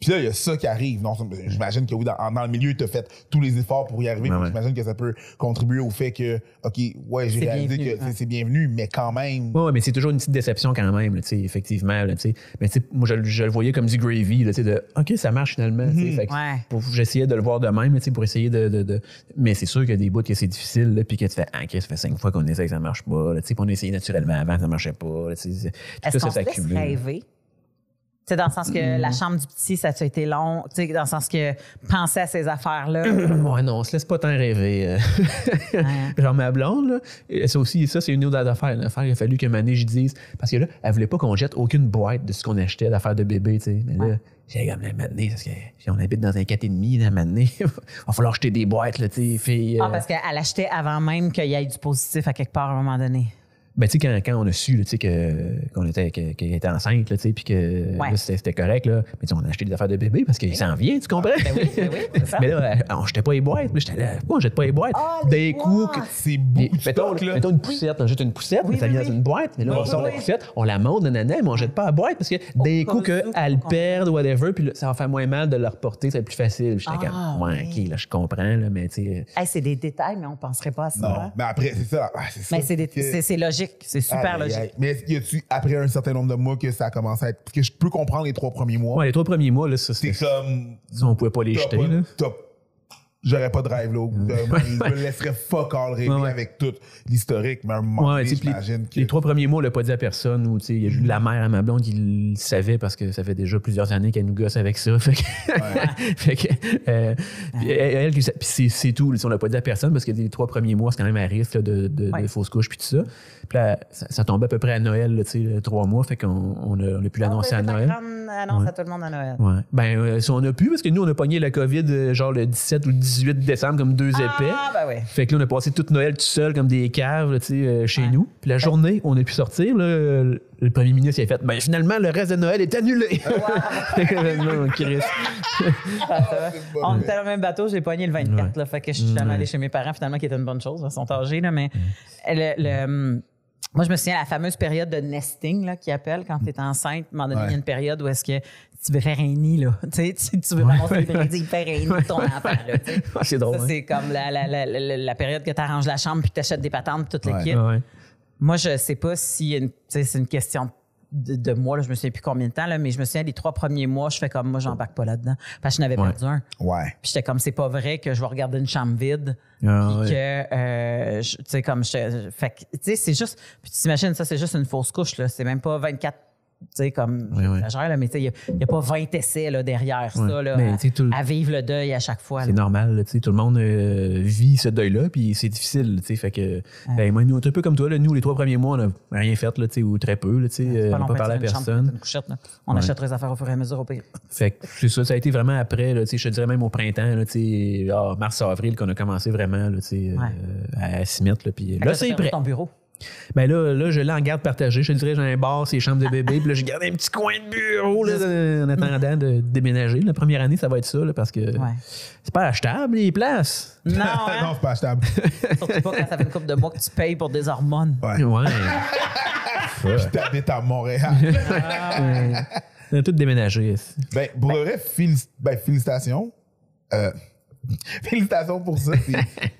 Puis là, il y a ça qui arrive. Non, j'imagine que oui, dans, dans le milieu, tu as fait tous les efforts pour y arriver. Ouais, ouais. J'imagine que ça peut contribuer au fait que, OK, ouais, j'ai réalisé bienvenu, que c'est- bienvenu, mais quand même. Ouais, ouais, mais c'est toujours une petite déception quand même, là, tu sais, effectivement. Là, tu sais. mais tu sais, moi, je, le- je le voyais comme du gravy, là, tu sais, de OK, ça marche finalement. Ouais. pour- J'essayais de le voir de même, tu sais, pour essayer de. de- de- Mais c'est sûr qu'il y a des bouts que c'est difficile, puis que tu fais Ah, OK, ça fait cinq fois qu'on essaie que ça marche pas. Là, tu sais, puis on a essayé naturellement avant, ça marchait pas. là, tu sais, c'est- tout Est-ce ça, qu'on ça se laisse s'accumule. rêver? Tu sais, dans le sens que la chambre du petit, ça a été long. Tu sais, dans le sens que penser à ces affaires-là. Ouais, non, on se laisse pas tant rêver. euh. Genre ma blonde, là, ça aussi, ça, c'est une autre affaire. Une affaire, il a fallu que Mané, je dise. Parce que là, elle voulait pas qu'on jette aucune boîte de ce qu'on achetait d'affaires de bébé, tu sais. Mais là, j'ai comme la Mané, parce que on habite dans un 4,5, là, Mané, il va falloir acheter des boîtes, là, tu sais, fille. Ah, euh. parce qu'elle achetait avant même qu'il y ait du positif à quelque part à un moment donné. Ben, tu sais, quand, quand on a su, tu sais, que, qu'on était, que- qu'elle était enceinte, là, tu sais, puis que Ouais. là, c'était, c'était correct, là. Mais tu on a acheté des affaires de bébé parce qu'il s'en vient, tu comprends? Ben oui, ben oui, c'est ça. mais là, euh, on jetait pas les boîtes. Mais j'étais là, pourquoi on jette pas les boîtes? Ah, D'un les coup, boîtes! que- C'est de mettons, stock, là. mettons une poussette, on jette une poussette, Oui, mais ça oui, vient oui. dans une boîte, mais là, on Oui, sort oui. la poussette, on la monte, nanana, mais on jette pas la boîte parce que d'un cas coup où qu'elle perde, whatever, puis ça va faire moins mal de la reporter, c'est plus facile. J'étais Ah, comme, ouais, oui. ok, là, je comprends, là, mais tu sais. Hey, c'est des détails, mais on ne penserait pas à ça. Non, hein? mais après, c'est ça. ah, c'est ça. C'est super Aïe, logique. aïe. Mais y a-tu, après un certain nombre de mois, que ça a commencé à être. Parce que je peux comprendre les trois premiers mois? Ouais, les trois premiers mois, là, ça, C'est c'était. comme. ça, On pouvait pas les jeter, pas- là. t'as- J'aurais pas de rêve là. Je me laisserais fuck all rêver Ouais, ouais. avec tout l'historique, mais à un moment Ouais, j'imagine que. les trois premiers mois, on l'a pas dit à personne. Ou, tu sais, il y a juste la mère à ma blonde qui le savait parce que ça fait déjà plusieurs années qu'elle nous gosse avec ça. Fait que, fait que, euh, puis elle, elle, puis c'est, c'est tout. On l'a pas dit à personne parce que les trois premiers mois, c'est quand même à risque là, de, de, Ouais. de fausses couches puis tout ça. Puis là, ça, ça tombait à peu près à Noël, là, tu sais, le trois mois. Fait qu'on on a, on a pu l'annoncer à Noël. grande annonce Ouais. à tout le monde à Noël. Ouais. Ben, euh, si on a pu, parce que nous, on a pogné la COVID euh, genre le 17 ou le 18 décembre comme deux épais. Ah, ben ouais. Fait que là, on a passé toute Noël tout seul comme des caves là, tu sais, euh, chez Ouais. nous. Puis la journée, on a pu sortir. Là, le premier ministre il a fait ben, finalement, le reste de Noël est annulé. non, Chris. Ah, ça va. On était dans le même bateau, j'ai pogné le 24. Là, fait que je suis allée chez mes parents, finalement, qui était une bonne chose. Ils sont âgés, là, mais le, le, hum, moi, je me souviens la fameuse période de nesting là, qu'ils appellent quand tu es enceinte. À un moment donné, il y a une période où est-ce que tu veux faire un nid, là. Tu sais, tu, tu veux vraiment célébrer, faire un nid de ton enfant, là. tu sais. C'est drôle. Hein? c'est comme la, la, la, la, la période que tu arranges la chambre puis tu achètes des patentes, toute Ouais. l'équipe. Ouais. Moi, je sais pas si c'est une question de, de mois, là, je me souviens plus combien de temps, là, mais je me souviens les trois premiers mois, je fais comme moi, j'embarque pas là-dedans. Parce que je n'avais Ouais. perdu un. Ouais. Puis j'étais comme, c'est pas vrai que je vais regarder une chambre vide. Ah, puis que, euh, tu sais, comme, je, fait que, tu sais, c'est juste, puis tu t'imagines, ça, c'est juste une fausse couche, là. C'est même pas 24, tu sais, comme, Ouais, ouais. j'exagère, là, mais tu sais, il n'y a, pas 20 essais, là, derrière ça, Ouais. là, Mais, à, tout vivre le deuil à chaque fois. C'est normal, sais, tout le monde euh, vit ce deuil-là, puis c'est difficile, tu sais, fait que, ben, moi, nous, un peu comme toi, là, nous, les trois premiers mois, on n'a rien fait, là, tu sais, ou très peu, là, tu sais, C'est euh, pas on n'a pas parlé à chambre, personne. On Ouais. achèterait les affaires au fur et à mesure au pire. Fait que c'est ça, ça a été vraiment après, là, tu sais, je te dirais même au printemps, là, tu sais, ah, mars-avril, qu'on a commencé vraiment, là, tu sais, euh, à s'y mettre, là, puis là, c'est prêt. ton bureau. Ben là, là, je l'ai en garde partagée. Je te dirais, j'ai un bar, c'est les chambres de bébé. Puis là, j'ai gardé un petit coin de bureau là, en attendant de déménager. La première année, ça va être ça, là, parce que Ouais. c'est pas achetable, les places. Non, non, hein? c'est pas achetable. Surtout pas quand ça fait une couple de mois que tu payes pour des hormones. Ouais. Ouais. T'habites à Montréal. On a tout déménagé. ben, pour vrai, félic- ben, félicitations. Euh, félicitations pour ça.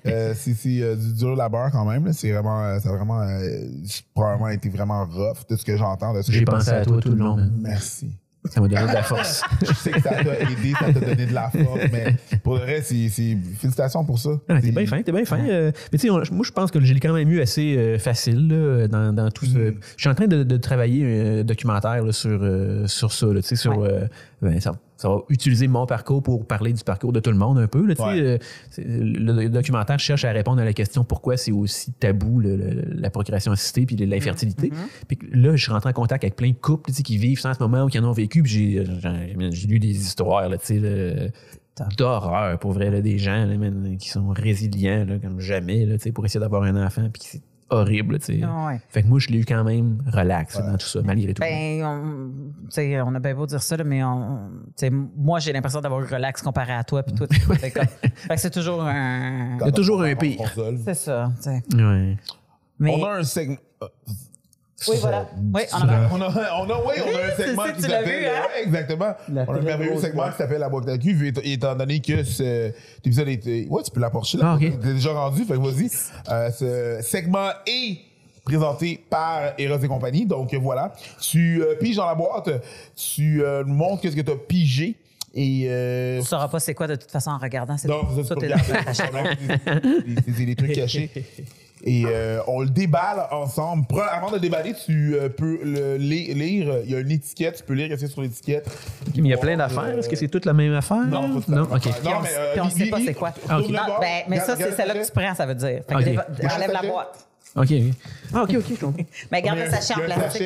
C'est euh, c'est- euh, du dur labeur quand même. C'est vraiment, euh, ça a vraiment, euh, probablement été vraiment rough de ce que j'entends de ça. J'ai pensé à toi tout le long. man. Merci. Ça m'a donné de la force. Je sais que ça t'a aidé, ça t'a donné de la force, mais pour le reste, c'est- félicitations pour ça. Ah, t'es C'est- bien fin, t'es bien fin. Euh, mais tu sais, moi, je pense que j'ai quand même eu assez euh, facile là, dans, dans tout ce. Je suis en train de, de travailler un documentaire là, sur, euh, sur ça. Là, tu sais, sur, Ouais. euh, ben, ça, ça va utiliser mon parcours pour parler du parcours de tout le monde un peu. Là, Ouais. euh, le, le documentaire cherche à répondre à la question pourquoi c'est aussi tabou le- le- la procréation assistée puis l'infertilité. Puis que là, je suis rentré en contact avec plein de couples qui vivent ça en ce moment ou qui en ont vécu. Puis j'ai, lu des histoires là, tu sais, là, d'horreur pour vrai là, des gens là, qui sont résilients là, comme jamais là, pour essayer d'avoir un enfant puis horrible tu sais. Ah ouais. fait que moi je l'ai eu quand même relax dans tout ça malgré tout Ben, on, tu sais, on a bien beau dire ça, là, mais on, moi, j'ai l'impression d'avoir eu relax comparé à toi. Puis toi, fait que c'est toujours un. Il y a toujours un pire. C'est ça. tu sais. ouais. Mais, On a un segment. Oui, voilà. Oui, on a. On a, on a, oui, on a un segment qui s'appelle. hein? ouais, exactement. La on a un merveilleux segment boîte. qui s'appelle La boîte à cul, étant donné que ce- cet épisode est. Ouais, tu peux l'approcher là. Ah, ok. T'es déjà rendu, fait que vas-y. Euh, ce segment est présenté par Eros et compagnie. Donc voilà. Tu euh, piges dans la boîte, tu euh, nous montres qu'est-ce que tu as pigé. Et. Euh, Tu sauras pas c'est quoi de toute façon en regardant. C'est non, ça, c'est c'est des trucs cachés. Et euh, on le déballe ensemble. Pre- Avant de le déballer, tu euh, peux le li- lire. Il y a une étiquette, tu peux lire ce qu'il y a sur l'étiquette. mais il y a plein d'affaires est-ce que c'est toute la même affaire? Non, non? ok Puis on, mais, euh, puis on lis- sait pas c'est quoi. Ah, ok. Non, Regarde- ben, mais ça, c'est celle-là le que tu prends, ça veut dire. Fait que Ok. déva- Regarde enlève la boîte. ok ah ok ok je comprends Mais garde le sachet en plastique.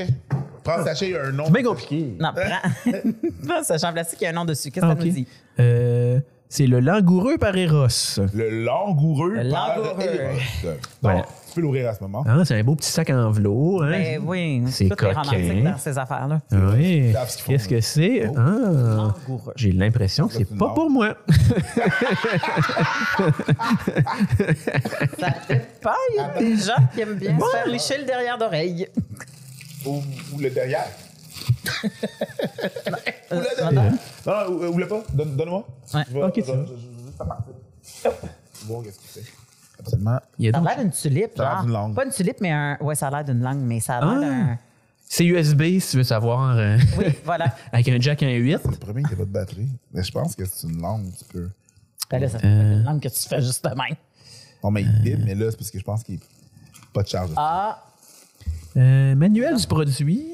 Prends le sachet, il y a un nom. c'est bien compliqué Non, prends. prends le sachet en plastique, il y a un nom dessus. Qu'est-ce que Ah, ça ok. nous dit? Euh, c'est le langoureux par Eros Le langoureux. Le par langoureux. Eros. Voilà. Bon, tu peux l'ouvrir à ce moment. Ah, c'est un beau petit sac en velours hein? Ben oui, C'est tout est romantique coquin. dans ces affaires-là. Oui. qu'ils font, Qu'est-ce que c'est? Oh. Ah, Langoureux. j'ai l'impression que c'est pas pour moi. Ça fait pas, il y a des gens qui aiment bien se faire lécher le derrière d'oreille. Ou, ou le derrière. ou le Euh, derrière. Non, non, pas. Donne- Donne-moi. Ouais. Ok, tu je- je- juste à partir. Bon, qu'est-ce qu'il fait? Absolument. Il y a Ça a l'air d'une tulipe, Ça a l'air d'une langue. Pas une tulipe, mais un. Ouais, ça a l'air d'une langue, mais ça a l'air Ah. d'un. C'est USB, si tu veux savoir. euh, Oui, voilà. avec un jack 1.8. Le premier, il n'y a pas de batterie. Mais je pense que c'est une langue un petit peu. Ben là, ça fait Euh. une langue que tu fais juste de même. Non, mais il vibre, mais là, c'est parce que je pense qu'il n'y a pas de charge. Ah, Euh, manuel du produit.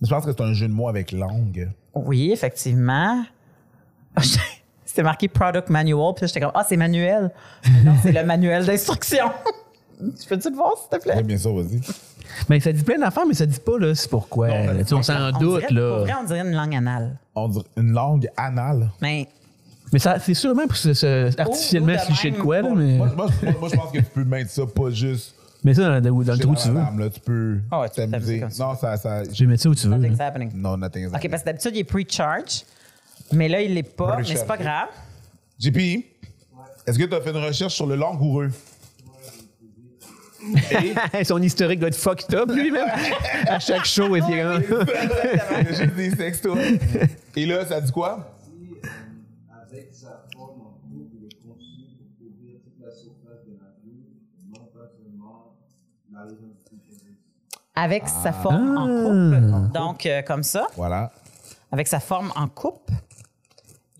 Mais je pense que c'est un jeu de mots avec langue. oui, effectivement. C'était marqué Product Manual, puis là, j'étais comme, ah, c'est manuel. non, c'est le manuel d'instruction. tu peux-tu le voir, s'il te Oui, plaît? bien sûr, vas-y. Ben, ça dit plein d'affaires, mais ça dit pas là, c'est pourquoi? Non. Tu sais, on s'en On doute, dirait- Pour vrai, là. on dirait une langue anale. On dirait une langue anale. Mais Mais ça, c'est sûrement pour se, se- artificiellement ou de même quoi, là, pour- mais, Moi, moi, moi, moi, je pense que tu peux mettre ça pas juste mais ça, dans, dans- dans le trou où tu veux. là, tu peux Ah ouais, tu peux t'amuser. t'amuser comme ça. Non, ça, ça, Je vais mettre ça où tu veux. Nothing's là. happening. non, nothing is OK, parce que d'habitude, il est pre-charge. Mais là, il l'est pas, mais c'est pas grave. JP, est-ce que tu as fait une recherche sur le langoureux? Et Son historique doit être fucked up lui-même. à chaque show, il est comme- Il y a juste des sextos. Et là, ça dit quoi? Avec sa forme en coupe. Donc, euh, comme ça, Voilà. avec sa forme en coupe,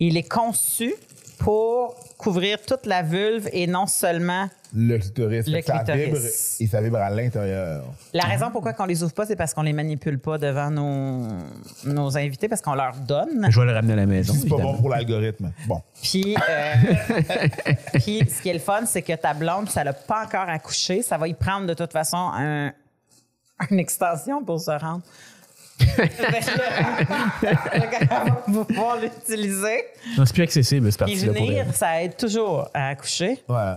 il est conçu pour couvrir toute la vulve et non seulement. Le clitoris. Le que ça clitoris. vibre et ça vibre à l'intérieur. La raison pourquoi on les ouvre pas, c'est parce qu'on les manipule pas devant nos, nos invités, parce qu'on leur donne. Je vais le ramener à la maison. C'est pas bon pour l'algorithme. Bon. Puis, euh, puis, ce qui est le fun, c'est que ta blonde, ça l'a pas encore accouché, ça va y prendre de toute façon un- une extension pour se rendre. Va pouvoir l'utiliser. Non, c'est plus accessible, pour elle. venir, ça aide toujours à accoucher. Ouais.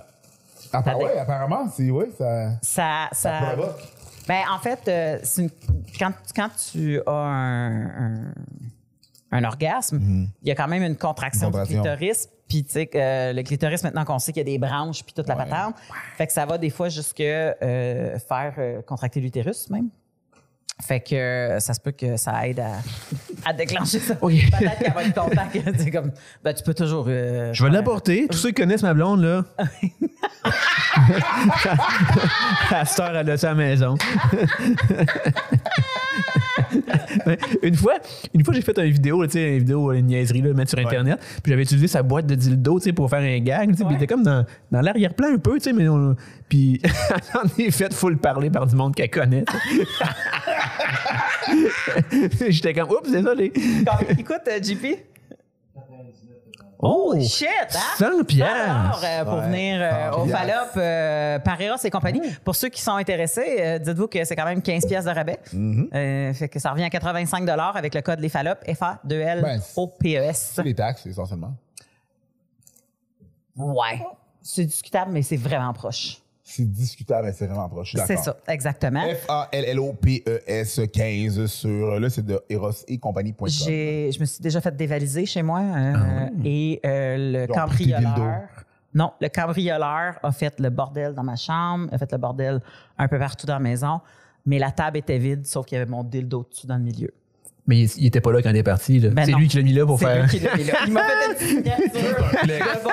Appa- ouais, apparemment, c'est. Ouais, ça. Ça, ça, provoque. ben, en fait, euh, c'est une- quand, quand tu as un, un, un orgasme, il y a quand même une contraction, Une contraction. du clitoris. Puis, tu sais, euh, le clitoris, maintenant qu'on sait qu'il y a des branches, puis toute la Ouais. patente, fait que ça va des fois jusque euh, faire euh, contracter l'utérus, même. Fait que ça se peut que ça aide à, à déclencher ça. Ok. Peut-être qu'elle va être contente. sais, comme, ben, tu peux toujours. euh, Je vais l'apporter. Tous ceux qui connaissent ma blonde, là. à cette heure, elle a ça à la maison. Une fois, une fois j'ai fait une vidéo, là, tu sais, une vidéo, une niaiserie, là, mettre sur Internet. Puis j'avais utilisé sa boîte de dildo, tu sais, pour faire un gag. Puis il était comme dans, dans l'arrière-plan un peu, tu sais, mais on- Puis j'en ai fait full parler par du monde qu'elle connaît. J'étais comme, oups, désolé. Écoute, euh, JP. Oh, shit! Hein? 100 piastres. Alors, euh, pour Ouais, venir euh, 100 au. Fallop, euh, et compagnie. Pour ceux qui sont intéressés, euh, dites-vous que c'est quand même 15 piastres de rabais. Fait que ça revient à 85 avec le code Les Fallop, Ben, F-A-2-L-O-P-E-S. C'est les taxes, essentiellement. ouais. C'est discutable, mais c'est vraiment proche. C'est discutable, mais c'est vraiment proche. C'est ça, exactement. F-A-L-L-O-P-E-S 15 sur. Là, c'est de Eros et compagnie.com. J'ai, je me suis déjà fait dévaliser chez moi euh, et euh, le cambrioleur. Non, le cambrioleur a fait le bordel dans ma chambre, a fait le bordel un peu partout dans la maison, mais la table était vide, sauf qu'il y avait mon dildo dessus dans le milieu. Mais il, il était pas là quand il est parti. là. Ben c'est non. lui qui l'a mis là pour C'est faire. lui qui l'a mis là. Il m'a fait une petite signature.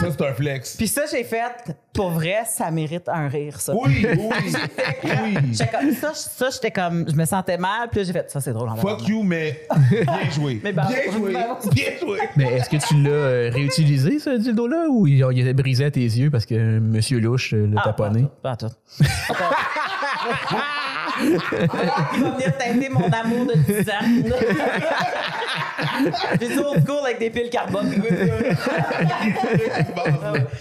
Ça, c'est un flex. Puis ça, j'ai fait, pour vrai, ça mérite un rire, ça. Oui, oui, oui. J'étais comme- ça, ça, j'étais comme, je me sentais mal, puis là, j'ai fait, ça, c'est drôle. en Fuck you, mais bien joué. Mais ben, bien joué. ben, Bien joué. Mais est-ce que tu l'as euh, réutilisé, ce dildo-là, ou il, il était brisé à tes yeux parce que euh, Monsieur Louche euh, l'a Ah, taponné? Pas en tout. Pas en tout. Il va venir teinter mon amour de 10 ans. J'ai school avec des piles carbone.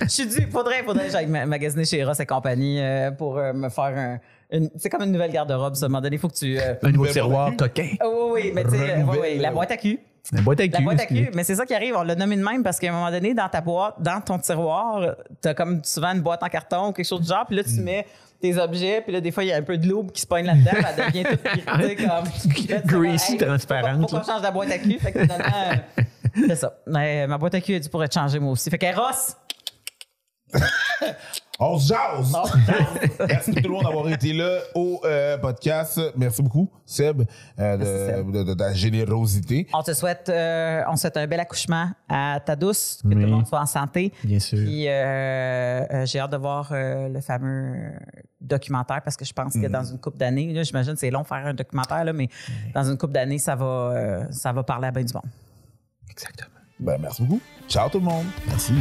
Je suis dû. Faudrait, faudrait que j'aille ma- magasiner chez Ross et compagnie euh, pour euh, me faire un. une- c'est comme une nouvelle garde-robe, ça. À un moment donné, il faut que tu. euh, Un nouveau tiroir coquin. Oh, oui, oui, mais tu sais, Renouvelle, oui, oui, la boîte à cul. La boîte à cul. La boîte à cul, mais c'est ça qui arrive, on l'a nommé de même parce qu'à un moment donné, dans ta boîte, dans ton tiroir, t'as comme souvent une boîte en carton ou quelque chose du genre, puis là, tu mets tes objets, puis là, des fois, il y a un peu de loupe qui se pogne là-dedans, puis elle devient toute, comme... Greasy, transparente, Faut, faut qu'on change la boîte à cul, fait que finalement, euh, c'est ça. Mais, ma boîte à cul, elle dit pour être changée, moi aussi. Fait qu'elle Ross, On se jase. on se jase. Merci tout le monde d'avoir été là au euh, podcast. Merci beaucoup, Seb, euh, de, Merci, Seb. de- de ta générosité. on te souhaite, euh, on souhaite un bel accouchement à ta douce, que tout le monde soit en santé. Bien sûr. Puis euh, euh, j'ai hâte de voir euh, le fameux documentaire parce que je pense que dans une couple d'années, là, j'imagine que c'est long de faire un documentaire, là, mais dans une couple d'années, ça va, euh, ça va parler à bien du monde. Exactement. Ben, merci beaucoup. Ciao tout le monde. Merci.